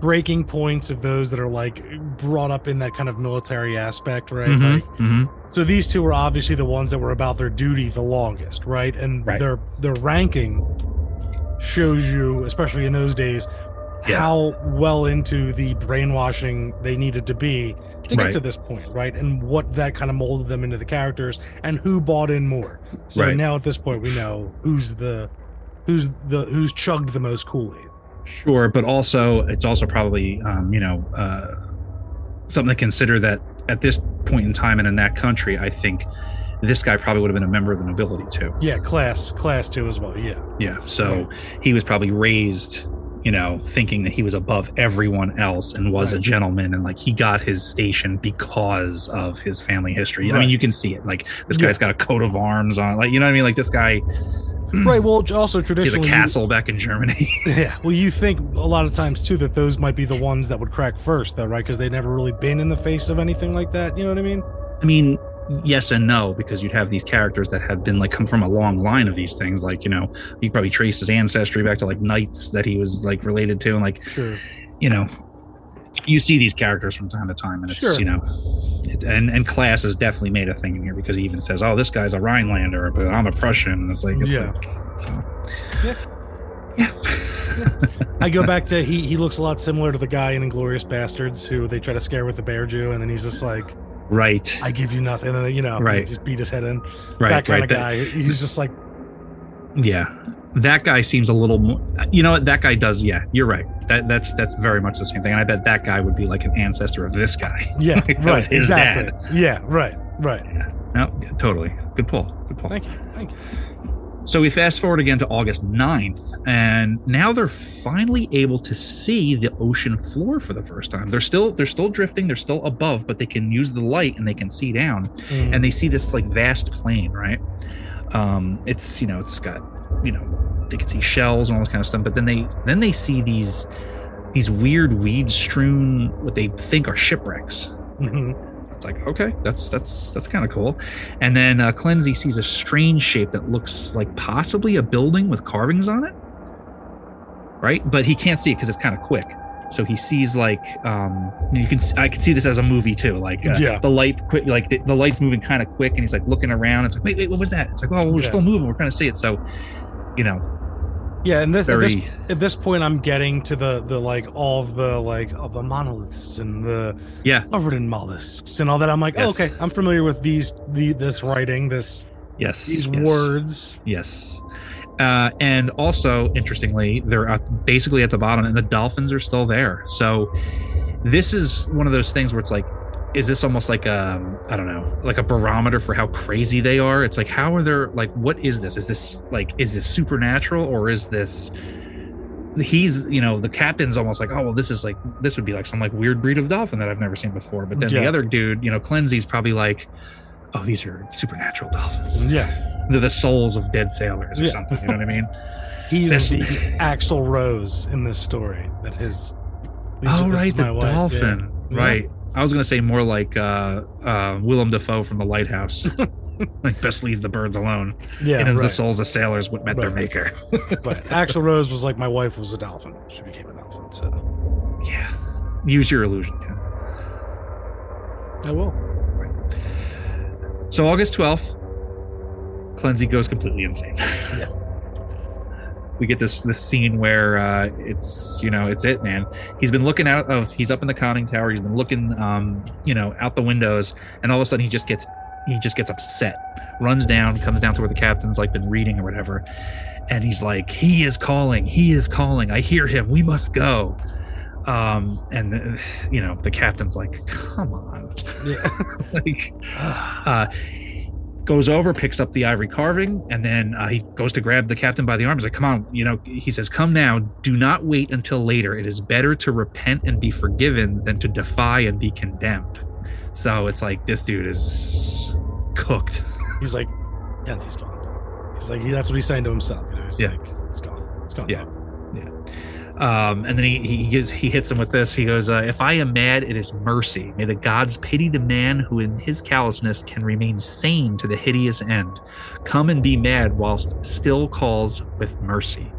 breaking points of those that are like brought up in that kind of military aspect right? Mhm, like mhm. so these two were obviously the ones that were about their duty the longest right? And Right. their their ranking shows you especially in those days Yeah. how well into the brainwashing they needed to be to get Right. to this point right and what that kind of molded them into the characters and who bought in more so Right. now at this point we know who's the who's the who's chugged the most kool-aid Sure, but also it's also probably um, you know uh, something to consider that at this point in time and in that country, I think this guy probably would have been a member of the nobility too. Yeah, class class too as well. Yeah. Yeah, so he was probably raised, you know, thinking that he was above everyone else and was a gentleman, and like he got his station because of his family history. I mean, you can see it. Like this Yeah. guy's got a coat of arms on, like you know what I mean. Like this guy, <clears throat> hmm, Right. Well, also he has a traditionally, you- castle back in Germany. <laughs> Yeah. Well, you think a lot of times too that those might be the ones that would crack first, though, right? Because they never really been in the face of anything like that. You know what I mean? I mean, yes and no, because you'd have these characters that have been like come from a long line of these things. Like, you know, you probably trace his ancestry back to like knights that he was like related to, and like, Sure. you know, you see these characters from time to time, and it's Sure. you know, it, and and class has definitely made a thing in here because he even says, "Oh, this guy's a Rhinelander, but I'm a Prussian," and it's like, it's Yeah. like, so, Yeah. yeah. I go back to he. He looks a lot similar to the guy in Inglourious Basterds who they try to scare with the bear Jew, and then he's just like, right, "I give you nothing," and then you know, Right. just beat his head in. right, that kind right. of guy. He's just like, Yeah, that guy seems a little more. You know what? That guy does. Yeah, you're right. That that's that's very much the same thing. And I bet that guy would be like an ancestor of this guy. <laughs> yeah, That right, exactly. Yeah, right, right. Yeah. No, yeah, totally. Good pull. Good pull. Thank you, thank you. So we fast forward again to August 9th, and now they're finally able to see the ocean floor for the first time. They're still they're still drifting, they're still above, but they can use the light and they can see down. Mm. and they see this like vast plain, right? Um, it's you know, it's got you know, they can see shells and all this kind of stuff, but then they then they see these these weird weed strewn what they think are shipwrecks. Mhm. It's like okay, that's that's that's kind of cool. And then uh, Klenze sees a strange shape that looks like possibly a building with carvings on it, right? But he can't see it because it's kind of quick. So he sees like um you can I can see this as a movie too like uh, Yeah. the light quick like the, the light's moving kind of quick and he's like looking around it's like wait wait what was that it's like oh we're Yeah. still moving we're trying to see it so you know Yeah, and this, at this at this point, I'm getting to the the like all of the like of the monoliths and the yeah covered in mollusks and all that. I'm like, oh, okay, I'm familiar with these the this writing, this yes these yes. words. Yes. Uh, and also, interestingly, they're at, basically at the bottom, and the dolphins are still there. So, this is one of those things where it's like, is this almost like a, I don't know, like a barometer for how crazy they are? It's like, how are there, like, what is this? Is this like, is this supernatural or is this? He's, you know, the captain's almost like, oh, well, this is like, this would be like some like weird breed of dolphin that I've never seen before. But then the other dude, you know, Klenze's probably like, oh, these are supernatural dolphins Yeah, they're the souls of dead sailors or Yeah. something. You know what I mean? <laughs> <laughs> he's the Axl Rose in this story. That his. oh, right, the wife, yeah. dolphin. Yeah. Right. I was gonna say more like uh, uh, Willem Dafoe from The Lighthouse. <laughs> like best leave the birds alone. Yeah, and it's the souls of sailors what met their maker. <laughs> But Axl Rose was like my wife was a dolphin. She became a dolphin. So yeah. Use your illusion, Ken. I will. So August twelfth, Klenze goes completely insane. Yeah. We get this this scene where uh, it's you know it's it man. He's been looking out of he's up in the conning tower. He's been looking um you know out the windows, and all of a sudden he just gets he just gets upset. Runs down, comes down to where the captain's like been reading or whatever, and he's like, "He is calling. He is calling. I hear him. We must go." Um, and you know the captain's like, "Come on." Yeah. <laughs> like <sighs> uh goes over picks up the ivory carving and then uh, he goes to grab the captain by the arm he's like come on you know he says come now do not wait until later it is better to repent and be forgiven than to defy and be condemned so it's like this dude is cooked <laughs> He's like, yeah, he's gone. He's like, he, that's what he's saying to himself. You know, he's Yeah. like, it's gone. It's gone. Yeah. Um and then he he gives he hits him with this. He goes uh, if i am mad it is mercy. May the gods pity the man who in his callousness can remain sane to the hideous end. Come and be mad whilst still calls with mercy.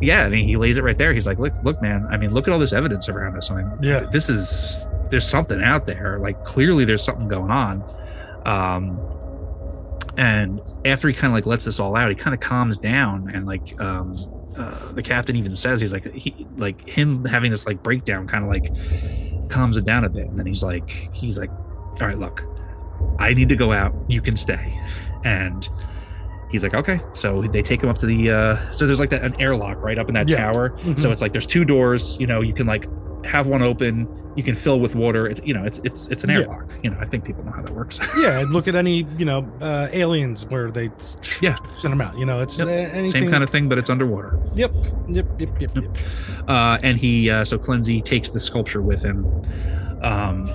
Yeah i mean he lays it right there. He's like look look man. I mean look at all this evidence around us. I mean Yeah. this is there's something out there. Like clearly there's something going on. Um and after he kind of like lets this all out he kind of calms down and like um uh, the captain even says he's like he like him having this like breakdown kind of like calms it down a bit and then he's like he's like all right look i need to go out you can stay and he's like, okay. So they take him up to the. Uh, so there's like that an airlock right up in that Yeah. tower. Mhm. So it's like there's two doors. You know, you can like have one open. You can fill with water. It's you know, it's it's it's an Yeah. airlock. You know, I think people know how that works. <laughs> yeah, and look at any you know uh, aliens where they Yeah. send them out. You know, it's Yep. uh, anything. Same kind of thing, but it's underwater. Yep, yep, yep, yep, yep. uh, and he uh, so Klenze takes the sculpture with him, um,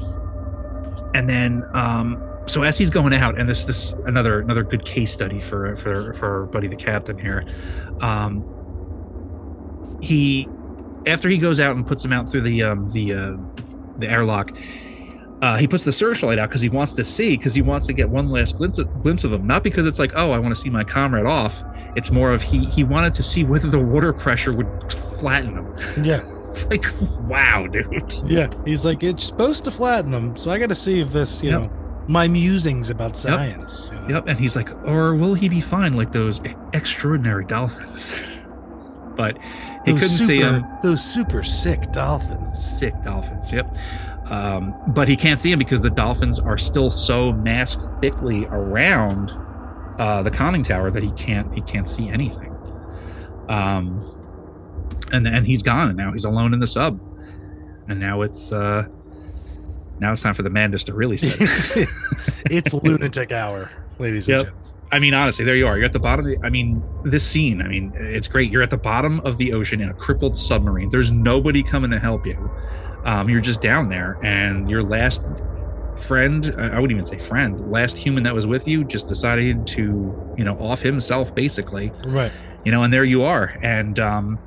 and then um, so as he's going out, and this this another another good case study for for for buddy the captain here, um, he after he goes out and puts him out through the um, the uh, the airlock. Uh, he puts the searchlight out because he wants to see, because he wants to get one last glimpse of, glimpse of him. Not because it's like, oh, I want to see my comrade off. It's more of he he wanted to see whether the water pressure would flatten him. <laughs> Yeah, It's like, wow, dude. yeah. He's like, it's supposed to flatten them, so I got to see if this, you Yep. know, my musings about science. you know? Yep. And he's like, or will he be fine like those extraordinary dolphins? <laughs> but he Those couldn't super, see him. Those super sick dolphins. Sick dolphins. Yep. Um, but he can't see him because the dolphins are still so massed thickly around uh, the conning tower that he can't he can't see anything. Um, and and he's gone, and now he's alone in the sub, and now it's uh, now it's time for the madness to really set. <laughs> it's lunatic hour, ladies Yep. and gents. I mean, honestly, there you are. You're at the bottom. Of the, I mean, this scene. I mean, it's great. You're at the bottom of the ocean in a crippled submarine. There's nobody coming to help you. Um, you're just down there, and your last friend I I wouldn't even say friend, last human that was with you just decided to, you know, off himself basically. Right. You know, and there you are. And um,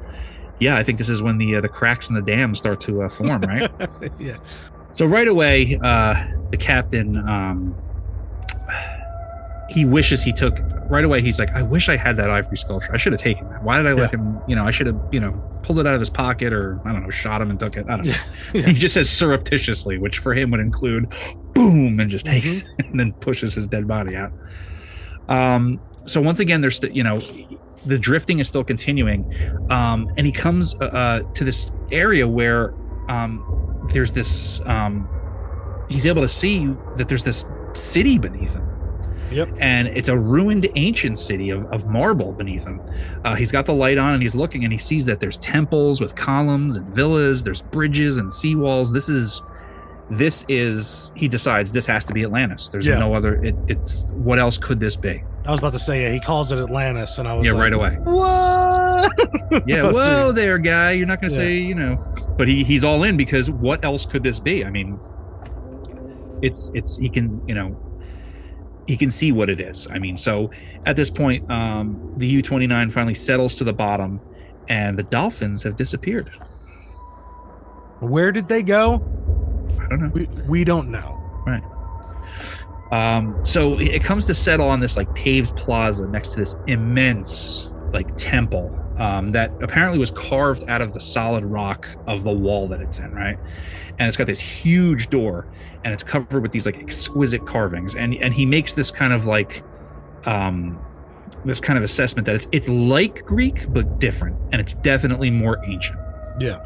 yeah, I think this is when the uh, the cracks in the dam start to uh, form, right? <laughs> yeah. So right away, uh, the captain, um, he wishes he took. Right away, he's like, "I wish I had that ivory sculpture. I should have taken that. Why did I let him? You know, I should have, you know, pulled it out of his pocket, or I don't know, shot him and took it. I don't know. <laughs> Yeah. He just says surreptitiously, which for him would include, boom, and just takes <laughs> and then pushes his dead body out. Um. So once again, there's, st- you know, the drifting is still continuing, um, and he comes uh, uh, to this area where um, there's this um, he's able to see that there's this city beneath him Yep. and it's a ruined ancient city of, of marble beneath him uh, he's got the light on and he's looking and he sees that there's temples with columns and villas there's bridges and seawalls this is this is he decides this has to be atlantis there's Yeah. no other it, it's what else could this be I was about to say, yeah, he calls it Atlantis, and I was yeah like, right away What? <laughs> yeah whoa there guy you're not gonna Yeah. say you know but he he's all in because what else could this be i mean it's it's he can you know he can see what it is i mean so at this point um the u-29 finally settles to the bottom and the dolphins have disappeared Where did they go? i don't know We, we don't know. Right. Um, so it comes to settle on this like paved plaza next to this immense like temple um, that apparently was carved out of the solid rock of the wall that it's in, right? And it's got this huge door, and it's covered with these like exquisite carvings. And and he makes this kind of like um, this kind of assessment that it's it's like Greek but different, and it's definitely more ancient. Yeah.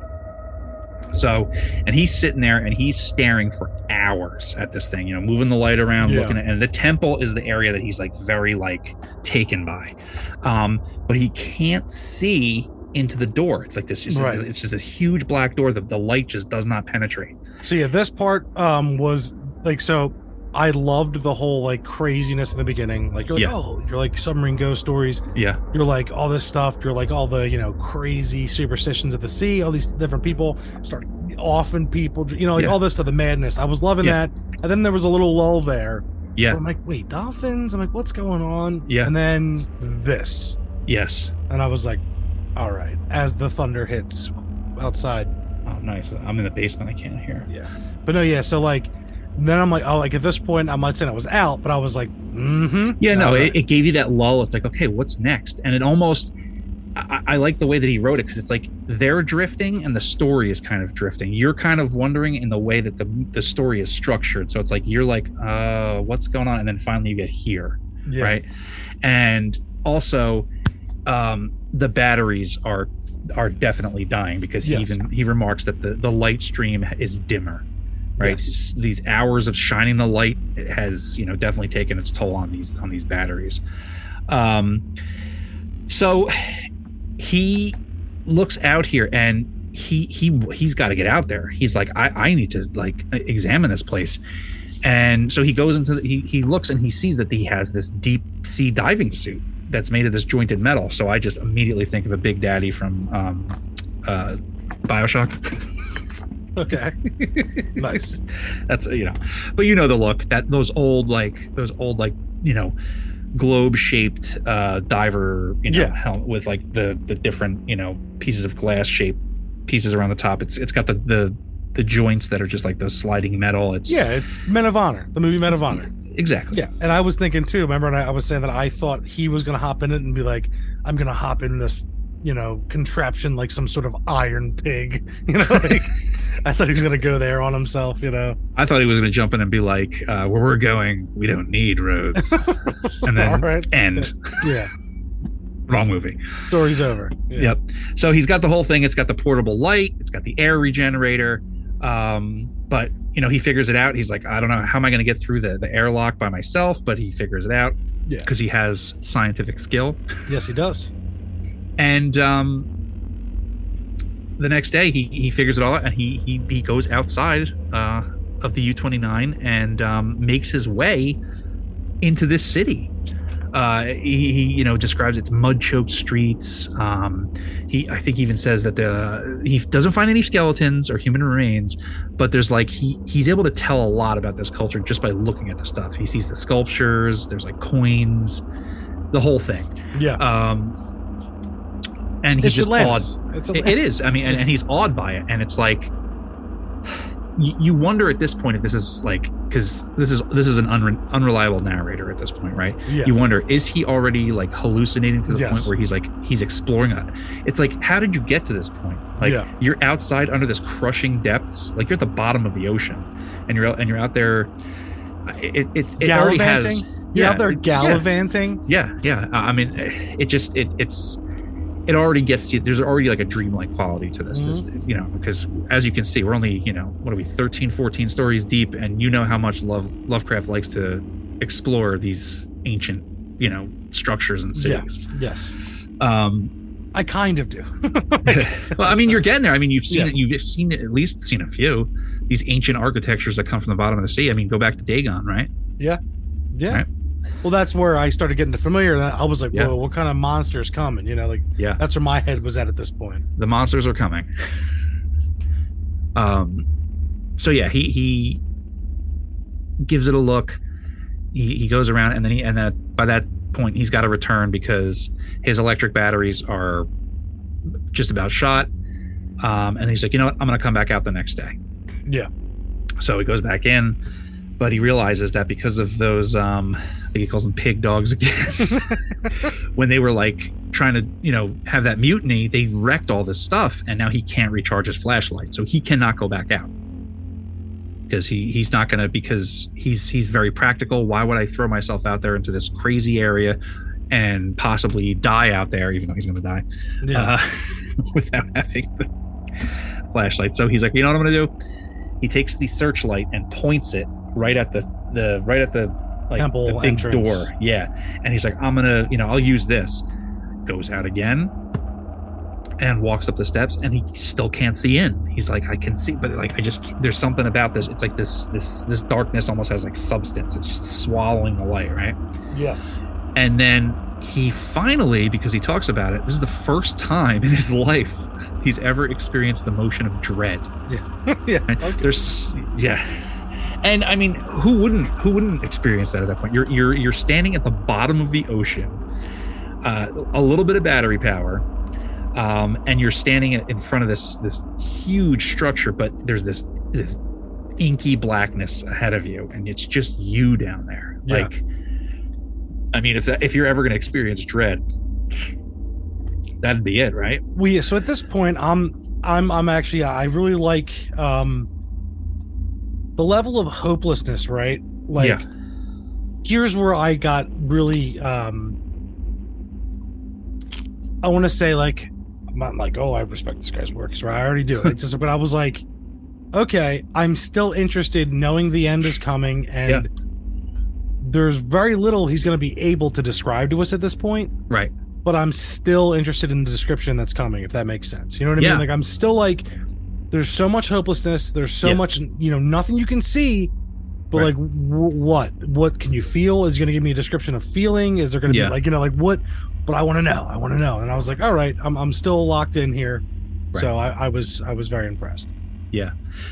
So, and he's sitting there and he's staring for hours at this thing, you know, moving the light around, Yeah. looking at, and the temple is the area that he's like very like taken by. Um, but he can't see into the door. It's like this, just, Right. it's just this huge black door that the light just does not penetrate. So yeah, this part um was like so. I loved the whole like craziness in the beginning. Like, you're like Yeah. oh, you're like submarine ghost stories. Yeah. You're like all this stuff. You're like all the you know crazy superstitions of the sea. All these different people start often people. You know, like Yeah. all this to the madness. I was loving Yeah. that. And then there was a little lull there. Yeah. I'm like, wait, dolphins? I'm like, what's going on? Yeah. And then this, Yes. and I was like, all right. As the thunder hits outside, Oh, nice. I'm in the basement. I can't hear. Yeah. But no, yeah. So like, then I'm like, oh, like at this point, I'm not saying I was out, but I was like, mm-hmm. Yeah, no, it, it gave you that lull. It's like, okay, what's next? And it almost, I, I like the way that he wrote it because it's like they're drifting and the story is kind of drifting. You're kind of wondering in the way that the the story is structured. So it's like you're like, uh, what's going on? And then finally you get here, yeah. right? And also, um, the batteries are are definitely dying because he Yes. even he remarks that the the light stream is dimmer right Yes. These hours of shining the light it has you know definitely taken its toll on these on these batteries Um, so he looks out here and he he he's got to get out there. He's like, I I need to like examine this place. And so he goes into the, he he looks and he sees that he has this deep sea diving suit that's made of this jointed metal. So I just immediately think of a Big Daddy from um, uh, Bioshock. <laughs> Okay. <laughs> nice. That's you know, but you know the look that those old like those old like you know globe shaped uh diver you know Yeah. helmet with like the the different you know pieces of glass shaped pieces around the top. It's it's got the the the joints that are just like those sliding metal. It's Yeah, it's Men of Honor, the movie Men of Honor. exactly Yeah, and I was thinking too. Remember, I, I was saying that I thought he was gonna hop in it and be like, "I'm gonna hop in this, you know, contraption like some sort of iron pig." <laughs> You know, like I thought he was gonna go there on himself. You know, I thought he was going to jump in and be like, uh, "Where we're going, we don't need roads," and then <laughs> right. end. yeah, <laughs> Wrong movie. story's over. Yeah. Yep. So he's got the whole thing. It's got the portable light. It's got the air regenerator. Um, but you know, he figures it out. He's like, I don't know how am I going to get through the the airlock by myself, but he figures it out Yeah. because he has scientific skill. Yes, he does. And um, the next day, he he figures it all out, and he he he goes outside uh, of the U twenty nine and um, makes his way into this city. Uh, he, he you know describes its mud choked streets. Um, he I think even says that the he doesn't find any skeletons or human remains, but there's like he he's able to tell a lot about this culture just by looking at the stuff. He sees the sculptures. There's like coins, the whole thing. Yeah, Um, and he's it's just awed. Atlantis. It's It- it is. I mean, and, and he's awed by it, and it's like <sighs> you, you wonder at this point if this is like because this is this is an unre- unreliable narrator at this point, right? Yeah. You wonder is he already like hallucinating to the Yes. point where he's like he's exploring it? It's like how did you get to this point? Like Yeah. you're outside under this crushing depths, like you're at the bottom of the ocean, and you're out and you're out there. It it, it already has. gallivanting. You're out there yeah. gallivanting. Yeah, yeah. Uh, I mean, it just it it's it already gets you. There's already like a dreamlike quality to this. This Mm-hmm. you know because as you can see, we're only you know what are we 13, 14 stories deep, and you know how much love Lovecraft likes to explore these ancient you know structures and Yeah. cities. Yes, Um, I kind of do. <laughs> well, I mean, you're getting there. I mean, you've seen Yeah. it. You've seen it, at least seen a few these ancient architectures that come from the bottom of the sea. I mean, go back to Dagon, right? Yeah. Right. Well, that's where I started getting familiar. And I was like, Yeah. "Whoa, what kind of monsters coming?" You know, like Yeah. that's where my head was at at this point. the monsters are coming. um, so yeah, he he gives it a look. He he goes around and then he and then by that point he's got to return because his electric batteries are just about shot. Um, and he's like, you know what, I'm gonna come back out the next day. Yeah. So he goes back in, but he realizes that because of those, um, I think he calls them pig dogs again. <laughs> when they were like trying to, you know, have that mutiny, they wrecked all this stuff, and now he can't recharge his flashlight, so he cannot go back out because he he's not gonna because he's he's very practical. Why would I throw myself out there into this crazy area? And possibly die out there, even though he's going to die Yeah. uh, <laughs> without having the flashlight. So he's like, you know what I'm gonna do? He takes the searchlight and points it right at the the right at the like Temple the big entrance. door. Yeah, and he's like, I'm gonna, you know, I'll use this. Goes out again and walks up the steps, and he still can't see in. He's like, I can see, but like I just there's something about this. It's like this this this darkness almost has like substance. It's just swallowing the light, right? yes. And then he finally, because he talks about it, this is the first time in his <laughs> life he's ever experienced the motion of dread. yeah. <laughs> Right? Okay. There's yeah. And I mean, who wouldn't who wouldn't experience that at that point? You're you're you're standing at the bottom of the ocean, uh, a little bit of battery power, um, and you're standing in front of this this huge structure, but there's this this inky blackness ahead of you, and it's just you down there. Yeah. Like, I mean, if that, if you're ever going to experience dread, that'd be it, right? we so at this point i'm i'm i'm actually i really like um the level of hopelessness right like Yeah. here's where i got really um i want to say like i'm not like oh i respect this guy's work so i already do it's <laughs> just but i was like okay i'm still interested knowing the end is coming and there's very little he's going to be able to describe to us at this point. Right. But I'm still interested in the description that's coming, if that makes sense. You know what I Yeah. mean? Like I'm still like, there's so much hopelessness. There's so Yeah. much, you know, nothing you can see. But Right. like, w- what? What can you feel? Is going to give me a description of feeling? Is there going to Yeah. be like, you know, like what? But I want to know. I want to know. And I was like, all right, I'm I'm still locked in here. So I, I was I was very impressed. Yeah.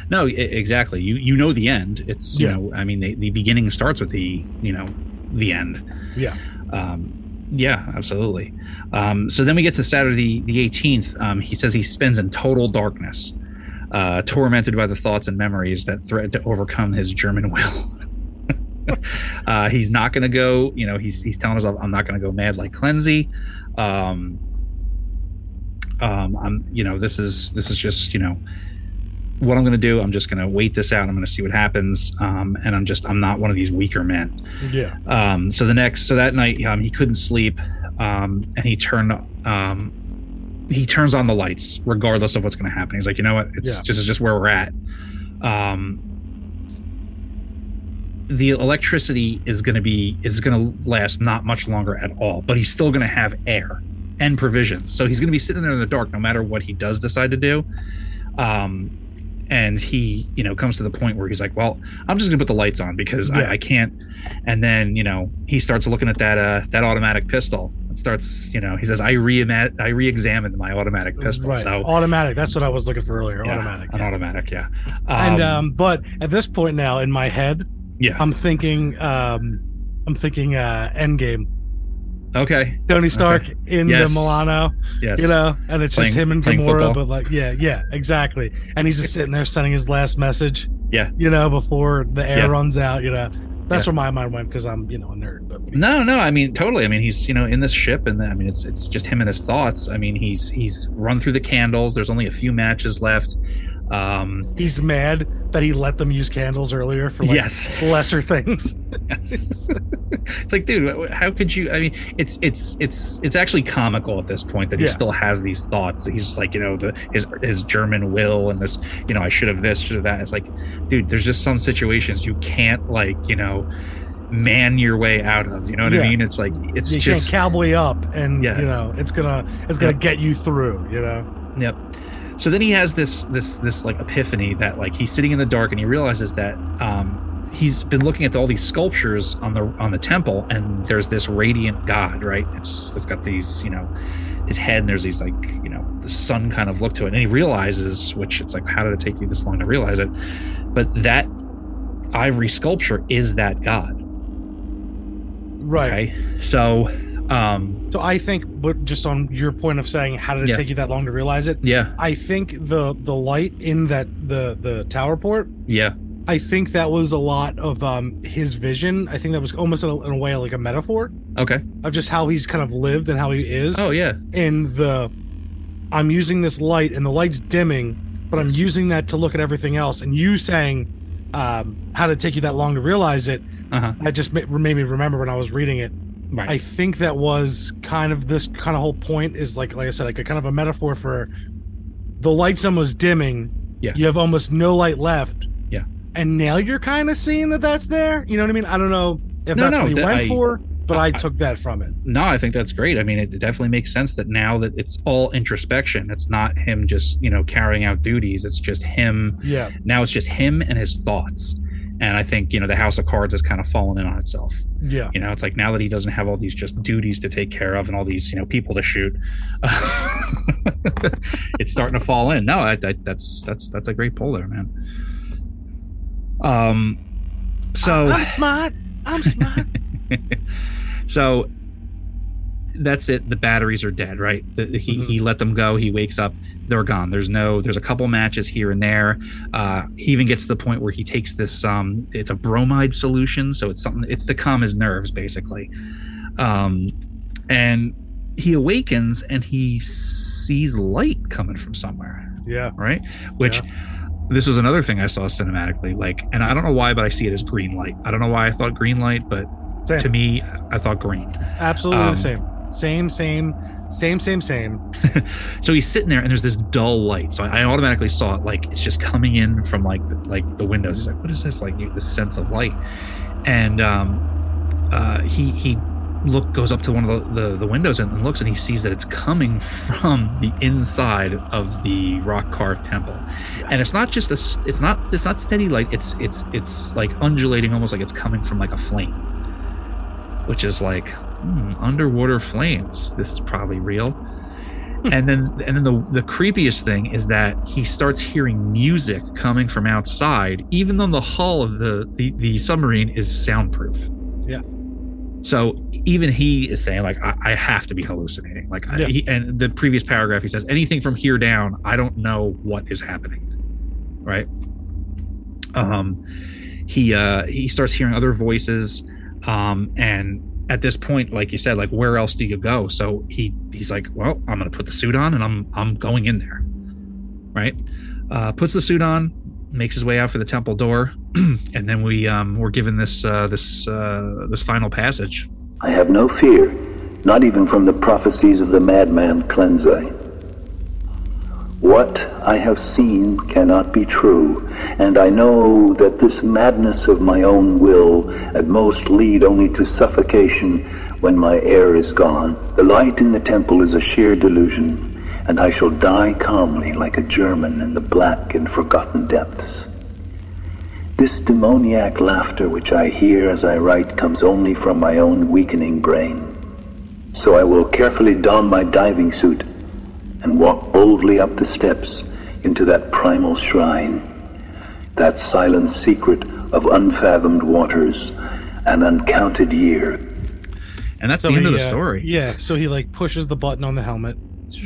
No, exactly. You you know the end. It's you Yeah. know, I mean, the, the beginning starts with the you know the end. Yeah. Um, yeah, absolutely. Um, so then we get to Saturday the 18th. Um, he says he spends in total darkness, uh, tormented by the thoughts and memories that threaten to overcome his German <laughs> will. uh, he's not going to go. You know, he's he's telling himself, "I'm not going to go mad like Klenze." Um, um, I'm, you know, this is this is just, you know, what I'm going to do. I'm just going to wait this out. I'm going to see what happens. Um, and I'm just, I'm not one of these weaker men. Yeah. Um, so the next, so that night, um, he couldn't sleep, um, and he turned, um, he turns on the lights regardless of what's going to happen. He's like, you know what? It's Yeah. just, it's just where we're at. Um, the electricity is going to be is going to last not much longer at all, but he's still going to have air and provisions. So he's going to be sitting there in the dark no matter what he does decide to do. Um, and he, you know, comes to the point where he's like, "Well, I'm just going to put the lights on because Yeah. I, I can't." And then, you know, he starts looking at that uh, that automatic pistol. Starts, you know, he says, "I re I re-examined my automatic pistol." Right. So Automatic. That's what I was looking for earlier. yeah, Automatic. an automatic, yeah. and um, but at this point now in my head, yeah, I'm thinking, um, I'm thinking, uh, Endgame. okay, Tony Stark in Yes. the Milano, yes, you know, and it's just him and Gamora, but like, yeah, yeah, exactly. And he's just sitting there sending his last message. Yeah. You know, before the air Yeah. runs out. You know, that's Yeah. where my mind went because I'm, you know, a nerd. But No, no. I mean, totally. I mean, he's you know in this ship, and I mean, it's it's just him and his thoughts. I mean, he's he's run through the candles. There's only a few matches left. Um, he's mad that he let them use candles earlier for like yes, <laughs> lesser things. yes. it's like, dude, how could you? I mean, it's it's it's it's actually comical at this point that he Yeah. still has these thoughts. That he's just like, you know, the his his German will and this, you know, I should have this, should have that. It's like, dude, there's just some situations you can't like, you know, man your way out of. You know what Yeah. I mean? It's like it's you just can't cowboy up, and Yeah. you know, it's gonna it's gonna Yep. get you through. You know. Yep. So then he has this this this like epiphany that like he's sitting in the dark and he realizes that um he's been looking at all these sculptures on the on the temple and there's this radiant god, right? It's it's got these, you know, his head and there's these like, you know, the sun kind of look to it. And he realizes, which it's like, how did it take you this long to realize it? But that ivory sculpture is that god. Right. Okay. So um So I think, but just on your point of saying, how did it Yeah. take you that long to realize it? yeah, I think the the light in that the the tower port. yeah, I think that was a lot of um his vision. I think that was almost in a, in a way like a metaphor okay. of just how he's kind of lived and how he is. Oh yeah. In the, I'm using this light and the light's dimming, but I'm using that to look at everything else. And you saying, um, how did it take you that long to realize it? Uh-huh. That just ma- made me remember when I was reading it. Right. I think that was kind of this kind of whole point is like like I said like a kind of a metaphor for the light's almost dimming. Yeah. You have almost no light left. Yeah. And now you're kind of seeing that that's there. You know what I mean? I don't know if No, that's no, what he that- went I- for, but I, I- took that from it. No, I think that's great. I mean, it definitely makes sense that now that it's all introspection, it's not him just, you know, carrying out duties. It's just him. Yeah. Now it's just him and his thoughts. And I think, you know, the House of Cards has kind of fallen in on itself. Yeah. You know, it's like now that he doesn't have all these just duties to take care of and all these, you know, people to shoot, <laughs> it's starting to fall in. No, I, I, that's that's that's a great pull there, man. Um, so I'm smart. I'm smart. <laughs> so that's it. The batteries are dead right? The, he, Mhm. he let them go. He wakes up. They're gone. There's no there's a couple matches here and there. Uh he even gets to the point where he takes this um it's a bromide solution so it's something it's to calm his nerves basically. Um and he awakens and he sees light coming from somewhere yeah. right? Which this was another thing i saw cinematically like and i don't know why but i see it as green light. I don't know why i thought green light but Same. to me i thought green. Absolutely um, the same. Same, same, same, same, same. <laughs> so he's sitting there and there's this dull light. So i automatically saw it like it's just coming in from like the, like the windows. He's like what is this? Like you- this sense of light. And um uh, he he look goes up to one of the, the, the windows and looks and he sees that it's coming from the inside of the rock carved temple. And it's not just a it's not it's not steady light. It's it's it's like undulating almost like it's coming from like a flame. Which is like hmm, underwater flames. This is probably real. And then and then the the creepiest thing is that he starts hearing music coming from outside even though the hull of the the, the submarine is soundproof. Yeah. so even he is saying like i, I have to be hallucinating. Like I- he, and the previous paragraph he says anything from here down i don't know what is happening. Right? Um he uh he starts hearing other voices um and at this point like you said like where else do you go? So he he's like well i'm gonna put the suit on and i'm i'm going in there right? Uh puts the suit on makes his way out for the temple door <clears throat> and then we um we're given this uh this uh this final passage. I have no fear, not even from the prophecies of the madman Klenze. What I have seen cannot be true, and I know that this madness of my own will at most lead only to suffocation when my air is gone. The light in the temple is a sheer delusion, and I shall die calmly like a German in the black and forgotten depths. This demoniac laughter which I hear as I write comes only from my own weakening brain. So I will carefully don my diving suit and walk boldly up the steps into that primal shrine, that silent secret of unfathomed waters and uncounted year. and that's So the end he, of the uh, story Yeah, so he like pushes the button on the helmet. <sniffs>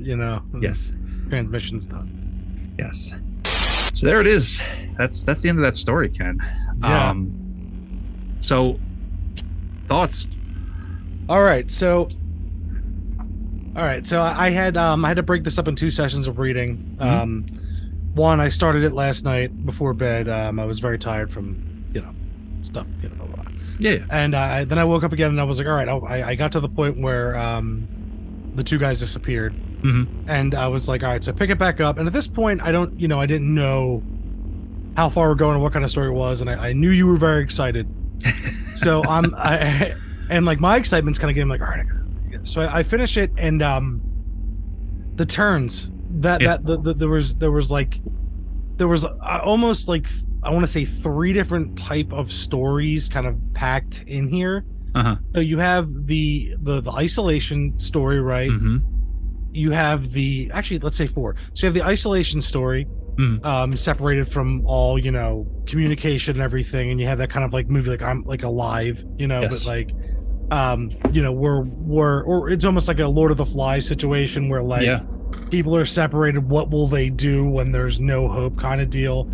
You know. yes Transmission's done. yes so there it is that's that's the end of that story ken Yeah. um so thoughts All right, so all right, so I had um I had to break this up in two sessions of reading. Mhm. Um one I started it last night before bed. Um I was very tired from, you know, stuff, you know, blah, blah. yeah and I then I woke up again and I was like, all right, I, I got to the point where um the two guys disappeared, Mhm. and I was like, all right, so pick it back up. And at this point, I don't, you know, I didn't know how far we're going and what kind of story it was, and I, I knew you were very excited. <laughs> so I'm, I, and like my excitement's kind of getting like, all right, I gotta, so I, I finish it, and um, the turns that Yeah. that the, the, there was there was like there was uh, almost like I want to say three different type of stories kind of packed in here. Uh-huh. So you have the the the isolation story, right? hmm You have the actually let's say four. So you have the isolation story, Mhm. um, separated from all you know communication and everything, and you have that kind of like movie like I'm like alive, you know, Yes. but like um you know we're we're or it's almost like a lord of the flies situation where like yeah. people are separated what will they do when there's no hope kind of deal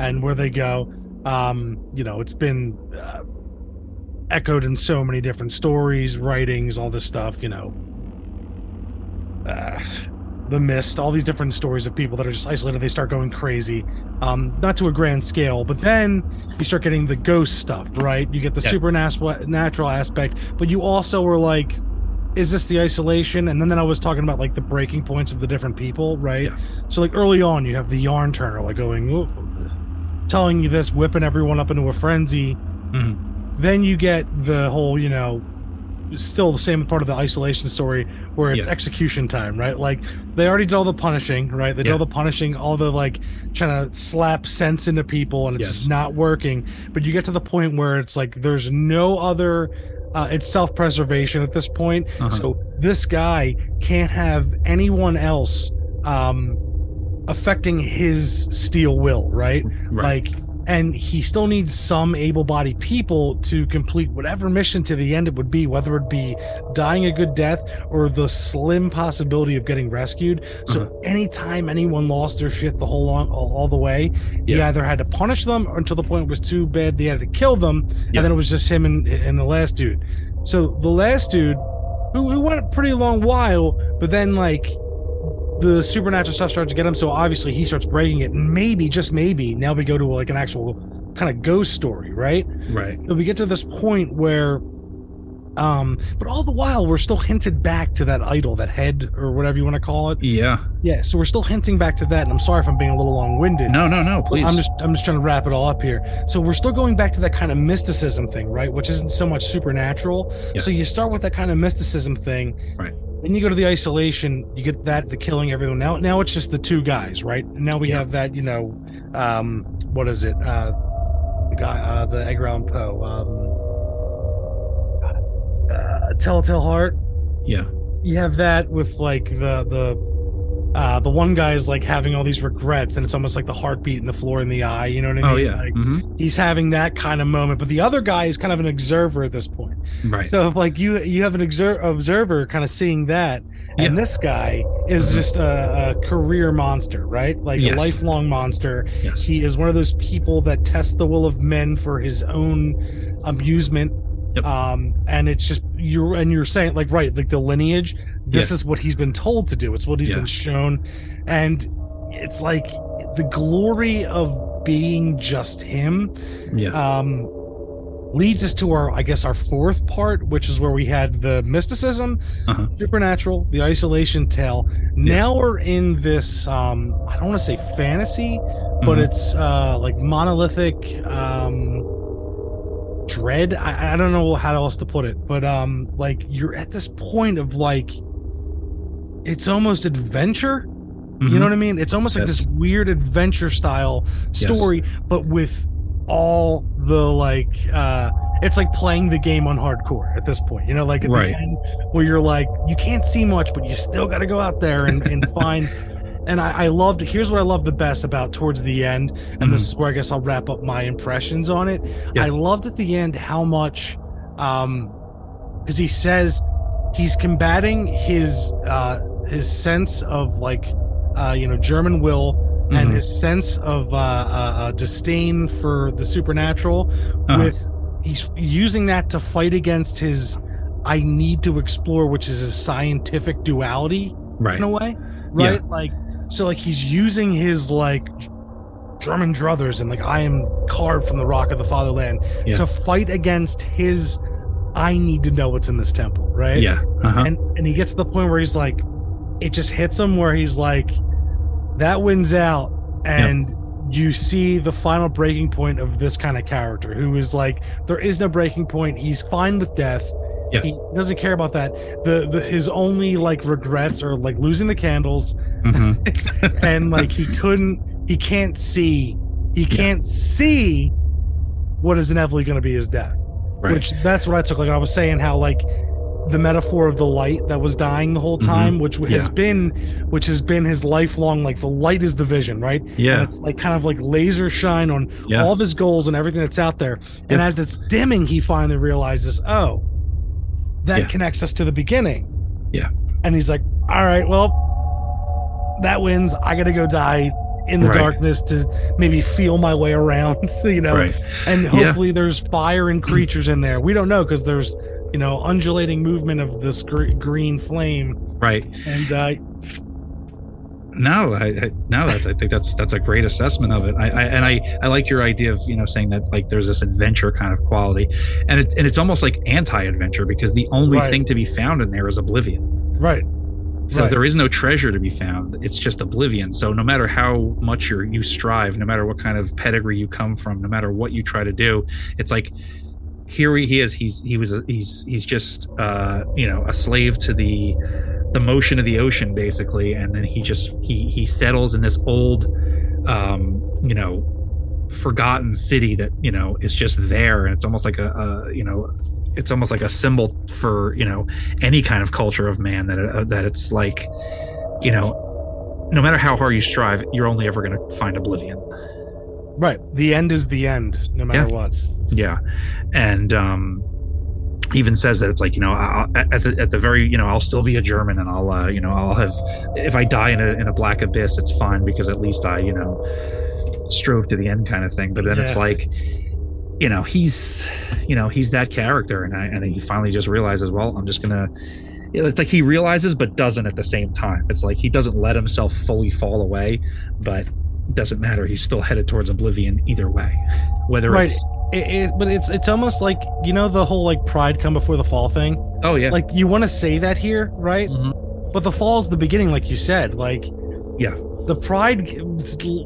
and where they go. Um you know it's been uh, echoed in so many different stories writings all this stuff you know. Uh, the mist all these different stories of people that are just isolated they start going crazy um not to a grand scale but then you start getting the ghost stuff right you get the Yeah. supernatural natural aspect but you also were like is this the isolation and then, then i was talking about like the breaking points of the different people right Yeah. so like early on you have the yarn turner like going telling you this whipping everyone up into a frenzy Mhm. then you get the whole you know still the same part of the isolation story where it's Yeah. execution time right like they already did all the punishing right they did Yeah. all the punishing all the like trying to slap sense into people and it's Yes. not working but you get to the point where it's like there's no other uh, it's self-preservation at this point Uh-huh. so this guy can't have anyone else um affecting his steel will right right like and he still needs some able-bodied people to complete whatever mission to the end it would be whether it be dying a good death or the slim possibility of getting rescued so Uh-huh. anytime anyone lost their shit the whole long all, all the way he either had to punish them or until the point it was too bad they had to kill them Yeah. and then it was just him and, and the last dude so the last dude who, who went a pretty long while but then like the supernatural stuff starts to get him so obviously he starts breaking it maybe just maybe now we go to like an actual kind of ghost story right right but we get to this point where Um, but all the while, we're still hinted back to that idol, that head, or whatever you want to call it. Yeah. Yeah, so we're still hinting back to that. And I'm sorry if I'm being a little long-winded. No, no, no. Please. I'm just I'm just trying to wrap it all up here. So we're still going back to that kind of mysticism thing, right? Which isn't so much supernatural. Yeah. So you start with that kind of mysticism thing. Right. Then you go to the isolation, you get that the killing everyone. Now now it's just the two guys, right? And now we Yeah. have that, you know, um what is it? Uh the guy uh the Edgar Allan Poe. Um uh Telltale Heart. yeah. You have that with like the the uh the one guy is like having all these regrets and it's almost like the heartbeat in the floor in the eye, you know what I mean? Oh yeah. Like, Mhm. he's having that kind of moment but the other guy is kind of an observer at this point Right. so like you you have an exer- observer kind of seeing that and Yeah. this guy is just a, a career monster right like Yes. a lifelong monster yes. he is one of those people that tests the will of men for his own amusement Yep. um and it's just you're and you're saying like right like the lineage this Yeah. is what he's been told to do it's what he's Yeah. been shown and it's like the glory of being just him yeah. um leads us to our i guess our fourth part which is where we had the mysticism Uh-huh. supernatural the isolation tale now we're in this um i don't want to say fantasy but Mhm. it's uh like monolithic um dread I, I don't know how else to put it but um like you're at this point of like it's almost adventure you Mhm. know what I mean? It's almost like Yes. this weird adventure style Yes. story, but with all the like uh it's like playing the game on hardcore at this point. You know, like at Right. the end where you're like, you can't see much, but you still gotta go out there and, and <laughs> find and I, I loved here's what I love the best about towards the end, and this is where I guess I'll wrap up my impressions on it. Yeah. I loved at the end how much um because he says he's combating his uh his sense of like uh you know german will and Mhm. his sense of uh, uh, uh disdain for the supernatural Uh-huh. with he's using that to fight against his i need to explore which is his scientific duality right. in a way right like so like he's using his like german druthers and like i am carved from the rock of the fatherland Yeah. to fight against his i need to know what's in this temple right Yeah. Uh-huh. and and he gets to the point where he's like it just hits him where he's like that wins out and you see the final breaking point of this kind of character who is like there is no breaking point he's fine with death Yeah. he doesn't care about that the, the his only like regrets are like losing the candles Mhm. <laughs> and like he couldn't he can't see he can't see what is inevitably going to be his death Right. which that's what i took like i was saying how like the metaphor of the light that was dying the whole time which has Mm-hmm. Yeah. been which has been his lifelong like the light is the vision right and yeah. it's like kind of like laser shine on Yeah. all of his goals and everything that's out there and Yeah. as it's dimming he finally realizes oh that Yeah. connects us to the beginning Yeah. and he's like all right well that wins i gotta go die in the Right. darkness to maybe feel my way around <laughs> you know Right. and Yeah. hopefully there's fire and creatures in there we don't know because there's you know undulating movement of this gr- green flame Right. and uh No, I, I no, that's, I think that's that's a great assessment of it. I, I and I I like your idea of you know saying that like there's this adventure kind of quality, and it and it's almost like anti-adventure because the only Right. thing to be found in there is oblivion. right So Right. there is no treasure to be found. It's just oblivion. So no matter how much you you strive, no matter what kind of pedigree you come from, no matter what you try to do, it's like here he, is. He's he was he's he's just uh, you know a slave to the the motion of the ocean basically, and then he just he he settles in this old um, you know forgotten city that you know is just there, and it's almost like a, a you know it's almost like a symbol for you know any kind of culture of man that uh, that it's like you know no matter how hard you strive you're only ever going to find oblivion right. The end is the end no matter Yeah. what. Yeah. And um even says that it's like you know I'll, at the at the very you know I'll still be a German and I'll uh, you know I'll have if I die in a in a black abyss it's fine because at least I you know strove to the end kind of thing. But then it's like you know he's you know he's that character and I, and he finally just realizes well I'm just gonna it's like he realizes but doesn't at the same time. It's like he doesn't let himself fully fall away but doesn't matter he's still headed towards oblivion either way whether Right. it's it, it, but it's it's almost like you know the whole like pride come before the fall thing. Oh yeah. Like you want to say that here, right? Mhm. But the fall's the beginning, like you said. Like Yeah. the pride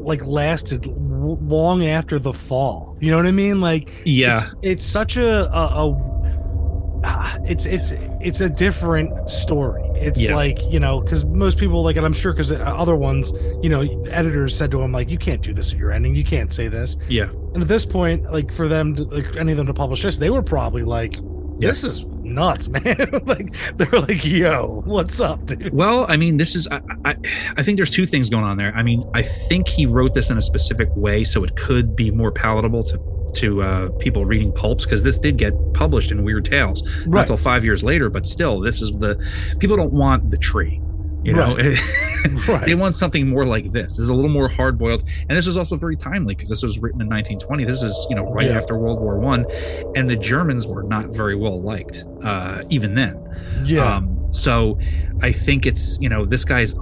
like lasted long after the fall. You know what I mean? Like yeah. it's, it's such a, a, a ah, it's it's it's a different story. It's Yeah. like you know because most people like, and I'm sure because uh, other ones, you know, editors said to him like, you can't do this at your ending. You can't say this. yeah. And at this point, like for them, to, like any of them to publish this, they were probably like, "This is nuts, <laughs> man!" like they're like, "Yo, what's up, dude?" Well, I mean, this is I, I I think there's two things going on there. I mean, I think he wrote this in a specific way so it could be more palatable to to uh, people reading pulps because this did get published in Weird Tales Right. until five years later. But still, this is the people don't want the tree. You know, Right. <laughs> they want something more like this. This is a little more hard boiled, and this was also very timely because this was written in 1920. This is you know right Yeah. after World War One, and the Germans were not very well liked uh, even then. Yeah, Um, so I think it's you know this guy's.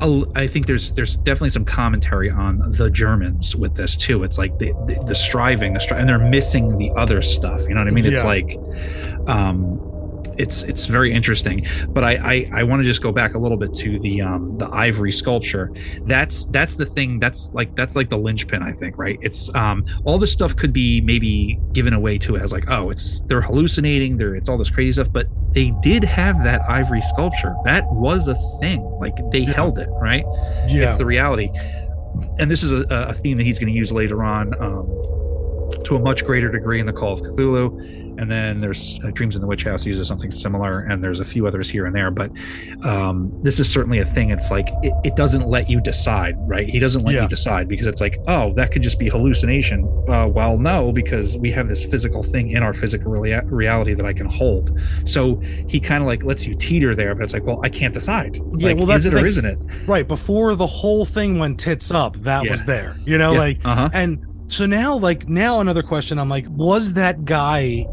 A- I think there's there's definitely some commentary on the Germans with this too. It's like the the, the striving, the stri- and they're missing the other stuff. You know what I mean? It's Yeah. like, um, it's it's very interesting. But I I, I want to just go back a little bit to the um the ivory sculpture. That's that's the thing. That's like that's like the linchpin. I think right. It's um all this stuff could be maybe given away to as like oh it's they're hallucinating. They're it's all this crazy stuff, but they did have that ivory sculpture. That was a thing. Like they Yeah. held it, right? yeah, It's the reality. And this is a, a theme that he's going to use later on um, to a much greater degree in the Call of Cthulhu. And then there's uh, Dreams in the Witch House uses something similar, and there's a few others here and there. But um, this is certainly a thing. It's like it, it doesn't let you decide, right? He doesn't let Yeah. you decide because it's like, oh, that could just be hallucination. Uh, well, no, because we have this physical thing in our physical rea- reality that I can hold. So he kind of like lets you teeter there, but it's like, well, I can't decide. Yeah, like, well, that's it or isn't it? right before the whole thing went tits up. That Yeah. was there. You know, Yeah. like uh huh. and so now, like now, another question. I'm like, was that guy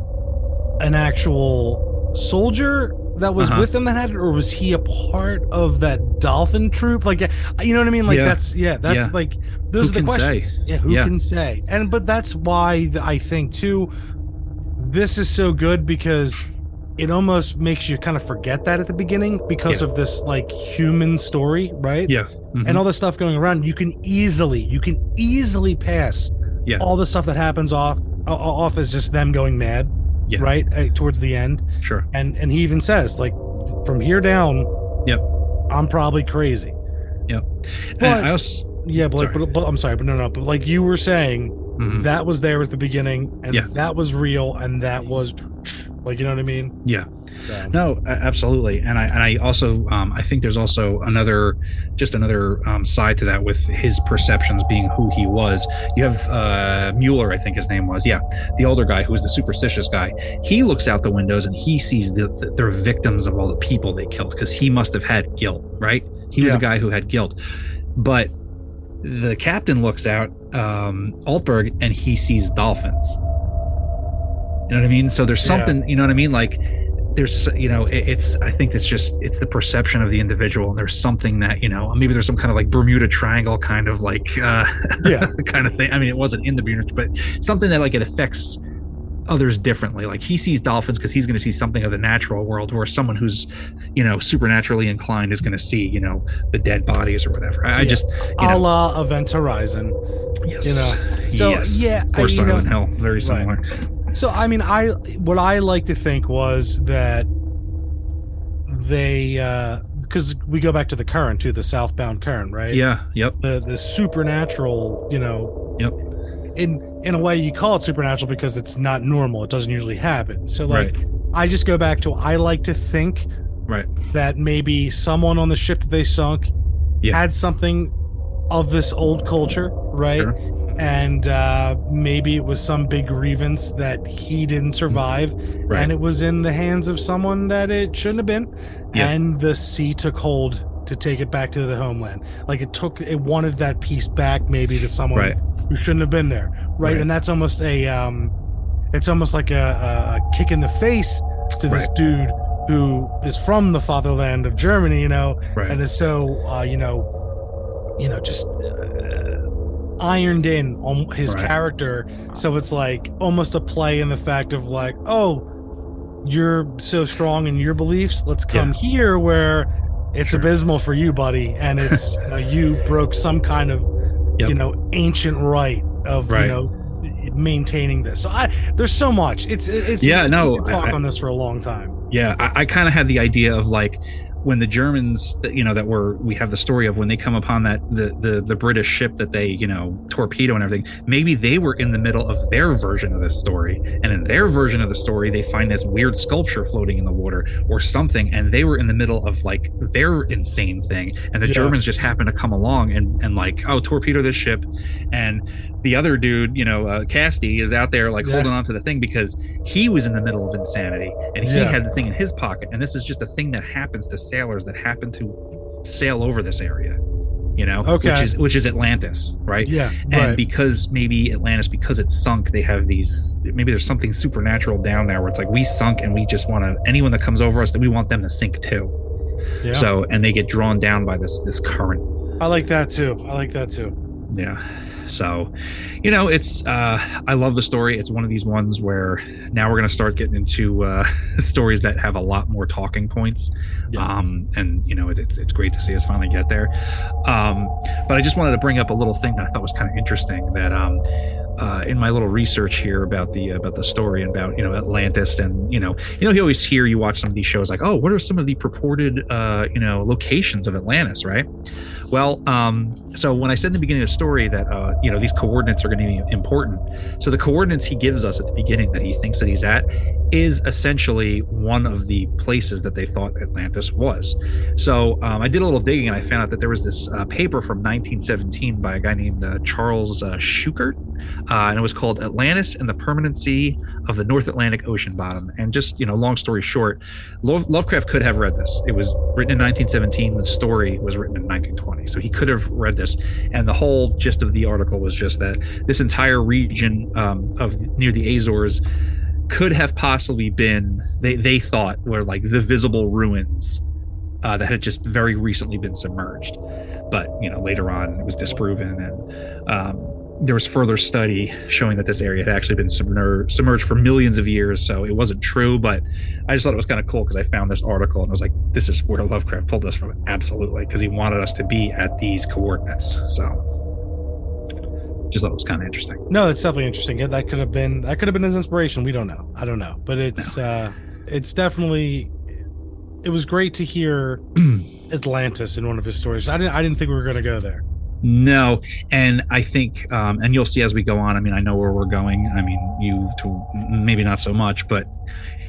an actual soldier? That was Uh-huh. with him that had it, or was he a part of that dolphin troop? Like, you know what I mean? Like, Yeah. that's yeah, that's Yeah. like those Who are the can say? questions. Yeah, who Yeah. can say? And but that's why I think too. This is so good because it almost makes you kind of forget that at the beginning because Yeah. of this like human story, right? Yeah. Mhm. And all this stuff going around, you can easily, you can easily pass Yeah. all the stuff that happens off off as just them going mad, Yeah. right uh, towards the end. Sure. And and he even says like, from here down, Yep. I'm probably crazy. And But- I also, Yeah, but like, but, but I'm sorry, but no, no, but like you were saying, Mhm. that was there at the beginning, and Yeah. that was real, and that was like, you know what I mean? yeah. So, No, absolutely. And I and I also um, I think there's also another just another um, side to that with his perceptions being who he was. You have uh, Mueller, I think his name was. Yeah, the older guy who was the superstitious guy. He looks out the windows and he sees the, the, they're victims of all the people they killed because he must have had guilt, right? He was Yeah. a guy who had guilt, but the captain looks out um, Altberg and he sees dolphins. You know what I mean? So there's Yeah. something, you know what I mean? Like there's, you know, it, it's, I think it's just, it's the perception of the individual. And there's something that, you know, maybe there's some kind of like Bermuda Triangle kind of like, uh, Yeah. <laughs> kind of thing. I mean, it wasn't in the Bermuda, but something that like it affects others differently. Like he sees dolphins because he's going to see something of the natural world, where someone who's, you know, supernaturally inclined is going to see, you know, the dead bodies or whatever. I, I just, you a know, la Event Horizon. yes, you know, so, yes. yeah, I- or you Silent know- Hill, very similar. So I mean, I what I like to think was that they uh because we go back to the current to the southbound current, right? Yeah, yep, The the supernatural, you know. Yep. In in a way, you call it supernatural because it's not normal. It doesn't usually happen. So like, right, I just go back to I like to think right, that maybe someone on the ship that they sunk Yeah. had something of this old culture, right? Sure. And uh, maybe it was some big grievance that he didn't survive, right. and it was in the hands of someone that it shouldn't have been, Yeah. and the sea took hold to take it back to the homeland. Like it took, it wanted that piece back, maybe to someone Right. who shouldn't have been there, right? Right. And that's almost a, um, it's almost like a, a kick in the face to this dude who is from the fatherland of Germany, you know, right. and is so uh, you know, you know, just uh, ironed in on his Right. character so it's like almost a play in the fact of like oh you're so strong in your beliefs let's come here where it's Sure. abysmal for you buddy and it's <laughs> you, know, you broke some kind of Yep. you know ancient right of Right. you know maintaining this so i there's so much it's it's Yeah, no, talk I- on this for a long time Yeah, I, I kind of had the idea of like when the Germans, that, you know, that were we have the story of when they come upon that the the the British ship that they you know torpedo and everything. Maybe they were in the middle of their version of this story, and in their version of the story, they find this weird sculpture floating in the water or something, and they were in the middle of like their insane thing, and the Yeah. Germans just happened to come along and and like oh torpedo this ship, and the other dude, you know, uh, Casti is out there like Yeah. holding on to the thing because he was in the middle of insanity and he Yeah. had the thing in his pocket. And this is just a thing that happens to sailors that happen to sail over this area, you know, Okay. which is which is Atlantis, right? yeah And right because maybe Atlantis, because it's sunk, they have these. Maybe there's something supernatural down there where it's like we sunk and we just want to. Anyone that comes over us, that we want them to sink too. yeah. So and they get drawn down by this this current i like that too i like that too yeah so you know it's uh i love the story. It's one of these ones where now we're going to start getting into uh <laughs> stories that have a lot more talking points. Yeah. um and you know it, it's it's great to see us finally get there. Um but i just wanted to bring up a little thing that i thought was kind of interesting that um uh, in my little research here about the about the story and about you know Atlantis and you know you know you always hear you watch some of these shows like oh what are some of the purported uh, you know locations of Atlantis right well, um, so when I said in the beginning of the story that uh, you know these coordinates are going to be important, so the coordinates he gives us at the beginning that he thinks that he's at is essentially one of the places that they thought Atlantis was. So um, I did a little digging and I found out that there was this uh, paper from 1917 by a guy named uh, Charles uh, Schuchert, uh, and it was called Atlantis and the Permanency of the North Atlantic Ocean Bottom. And just you know, long story short, Lovecraft could have read this. It was written in 1917. The story was written in 1920, so he could have read this. And the whole gist of the article was just that this entire region um, of near the Azores could have possibly been they they thought were like the visible ruins uh, that had just very recently been submerged. But you know, later on it was disproven, and um, there was further study showing that this area had actually been submer- submerged for millions of years. So it wasn't true, but I just thought it was kind of cool because I found this article and I was like, this is where Lovecraft pulled us from. Absolutely, because he wanted us to be at these coordinates. So just thought it was kind of interesting. No, it's definitely interesting. Yeah, That could have been that could have been his inspiration. We don't know. I don't know, but it's uh it's definitely it was great to hear <clears throat> Atlantis in one of his stories. I didn't I didn't think we were going to go there. No, and I think, um, and you'll see as we go on. I mean, I know where we're going. I mean, you to maybe not so much, but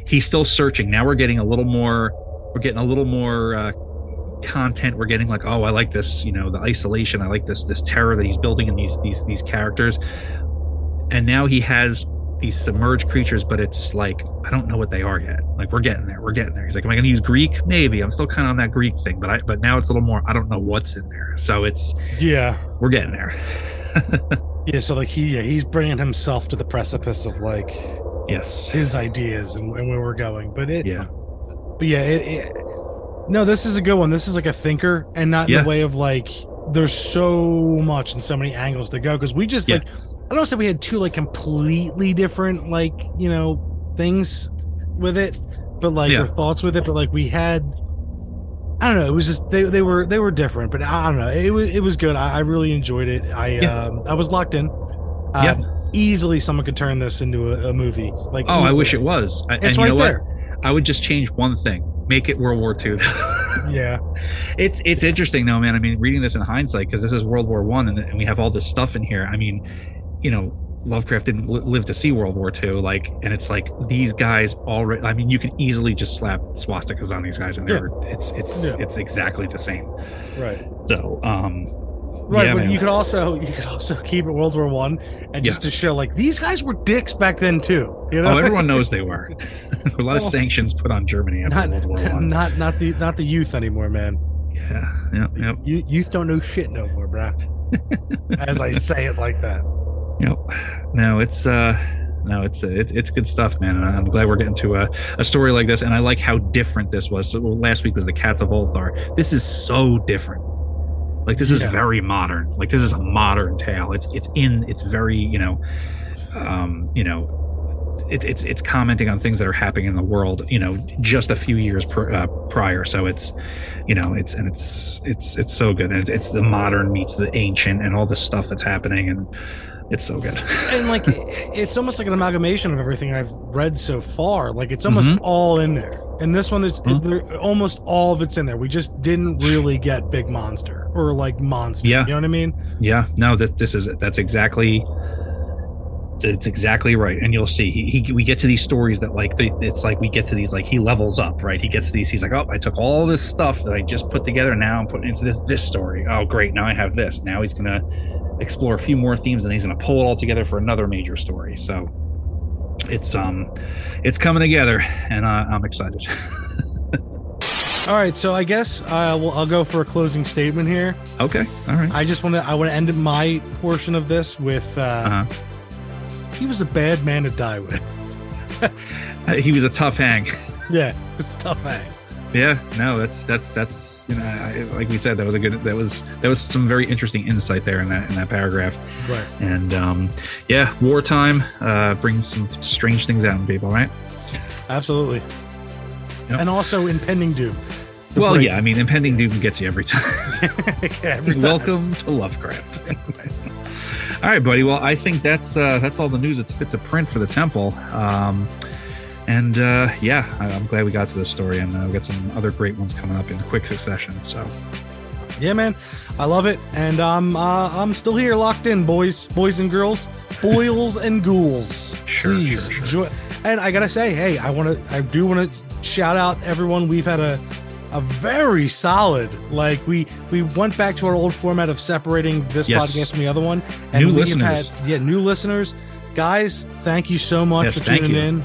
he's still searching. Now we're getting a little more. We're getting a little more uh, content. We're getting like, oh, I like this. You know, the isolation. I like this. This terror that he's building in these these these characters. And now he has these submerged creatures, but it's like I don't know what they are yet. Like we're getting there. We're getting there. He's like, am I going to use Greek? Maybe. I'm still kind of on that Greek thing, but I but now it's a little more. I don't know what's in there. So it's Yeah. we're getting there. <laughs> Yeah, so like he yeah, he's bringing himself to the precipice of like yes. his ideas and, and where we're going. But it Yeah. But yeah, it, it No, this is a good one. This is like a thinker and not in Yeah. the way of like there's so much and so many angles to go because we just Yeah. like I don't say we had two like completely different like, you know, things with it, but like Yeah. or thoughts with it, but like we had I don't know. It was just they, they were they were different, but I don't know. It was it was good. I, I really enjoyed it. I Yeah. um I was locked in. Uh, Yeah. Easily, someone could turn this into a, a movie. Like Oh, I wish it was. I, and It's you right know there. what? I would just change one thing. Make it World War II. <laughs> Yeah. it's it's interesting though, man. I mean, reading this in hindsight because this is World War One, and, and we have all this stuff in here. I mean, you know, Lovecraft didn't li- live to see World War II. Like, and it's like these guys already. I mean, you can easily just slap swastikas on these guys, and they're it's it's Yeah. it's exactly the same. Right. So, um, Right, yeah, but man. you could also you could also keep it World War One, and just to show like these guys were dicks back then too. You know, oh, everyone knows they were. <laughs> <laughs> A lot of sanctions put on Germany after not World War One. <laughs> not not the not the youth anymore, man. Yeah, yep, yep, You, youth don't know shit no more, bruh. As I say it like that. Yep. No, it's uh, no, it's uh, it's it's good stuff, man. And I'm glad we're getting to a, a story like this. And I like how different this was. So well, last week was the Cats of Ulthar. This is so different. Like this is Yeah. very modern. Like this is a modern tale. It's it's in. It's very you know, um, you know, it, it's it's commenting on things that are happening in the world. You know, just a few years pr- uh, prior. So it's, you know, it's and it's it's it's so good. And it's, it's the modern meets the ancient and all the stuff that's happening and. It's so good. <laughs> and like it's almost like an amalgamation of everything I've read so far. Like it's almost Mhm. all in there. And this one, there's Mhm. there, almost all of it's in there. We just didn't really get big monster or like monster. Yeah. you know what I mean? Yeah, no, this this is that's exactly it's exactly right, and you'll see. He, he we get to these stories that like the, it's like we get to these like he levels up, right? He gets these. He's like, oh, I took all this stuff that I just put together. Now I'm putting into this this story. Oh, great! Now I have this. Now he's gonna explore a few more themes, and he's gonna pull it all together for another major story. So it's um, it's coming together, and uh, I'm excited. <laughs> All right, so I guess uh, well, I'll go for a closing statement here. okay, all right. I just want to I want to end my portion of this with uh, Uh-huh. He was a bad man to die with. <laughs> He was a tough hang. <laughs> yeah, it's a tough hang. Yeah, no, that's that's that's you know, I, like we said, that was a good that was that was some very interesting insight there in that in that paragraph. Right. And um, yeah, wartime uh, brings some strange things out in people, right? Absolutely. Yep. And also impending doom. Well, break. yeah, I mean, impending doom gets you every time. <laughs> Every time. Welcome to Lovecraft. All right, buddy. Well, I think that's uh, that's all the news that's fit to print for the temple. Um, and uh, yeah, I'm glad we got to this story, and uh, we got some other great ones coming up in quick succession. So Yeah, man, I love it, and I'm uh, I'm still here, locked in, boys, boys and girls, boils and ghouls. <laughs> Sure, Please, sure, join. And I gotta say, hey, I want to, I do want to shout out everyone. We've had a a very solid, like we we went back to our old format of separating this Yes. podcast from the other one, and New we've had yeah new listeners, guys. Thank you so much Yes, for tuning in.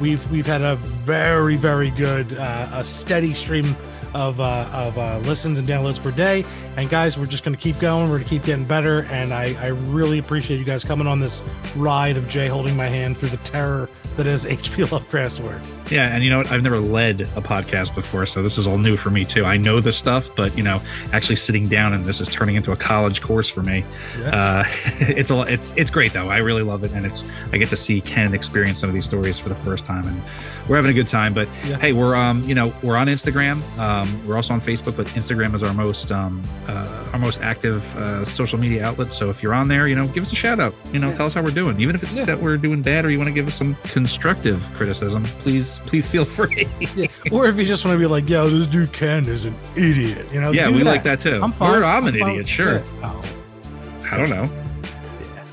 We've we've had a very very good uh, a steady stream of uh, of uh, listens and downloads per day. And guys, we're just going to keep going. We're going to keep getting better. And I, I really appreciate you guys coming on this ride of Jay holding my hand through the terror that is <laughs> HP Lovecraft's work. Yeah, and you know what? I've never led a podcast before, so this is all new for me too. I know this stuff, but you know, actually sitting down and this is turning into a college course for me. Uh, <laughs> it's a it's it's great though. I really love it, and it's I get to see Ken experience some of these stories for the first time, and we're having a good time. But Yeah. hey, we're um you know we're on Instagram. Um, we're also on Facebook, but Instagram is our most um uh, our most active uh, social media outlet. So if you're on there, you know, give us a shout out. You know, Yeah. tell us how we're doing, even if it's Yeah. that we're doing bad or you want to give us some constructive criticism. Please <laughs> please feel free. Yeah. Or if you just want to be like, yo, this dude Ken is an idiot. You know, yeah, we like that too. I'm fine. Or I'm an fine. idiot, sure. Yeah. Oh. I don't know.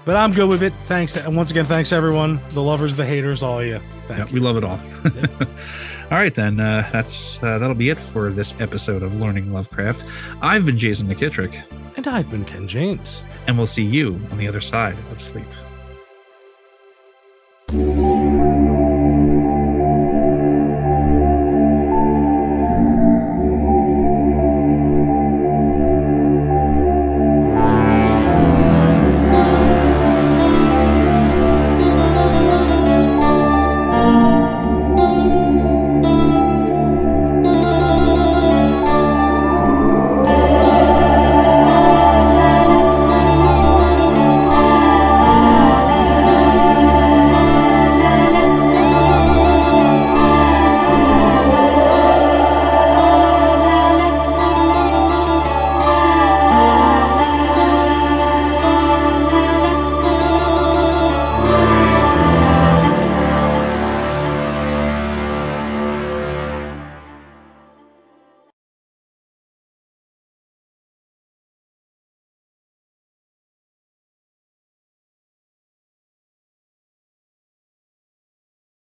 But I'm good with it. Thanks. And once again, thanks everyone. The lovers, the haters, all of you. Yeah, you. we love it all. <laughs> all right, then. Uh, that's uh, that'll be it for this episode of Learning Lovecraft. I've been Jason McKittrick, And I've been Ken James. and we'll see you on the other side of sleep.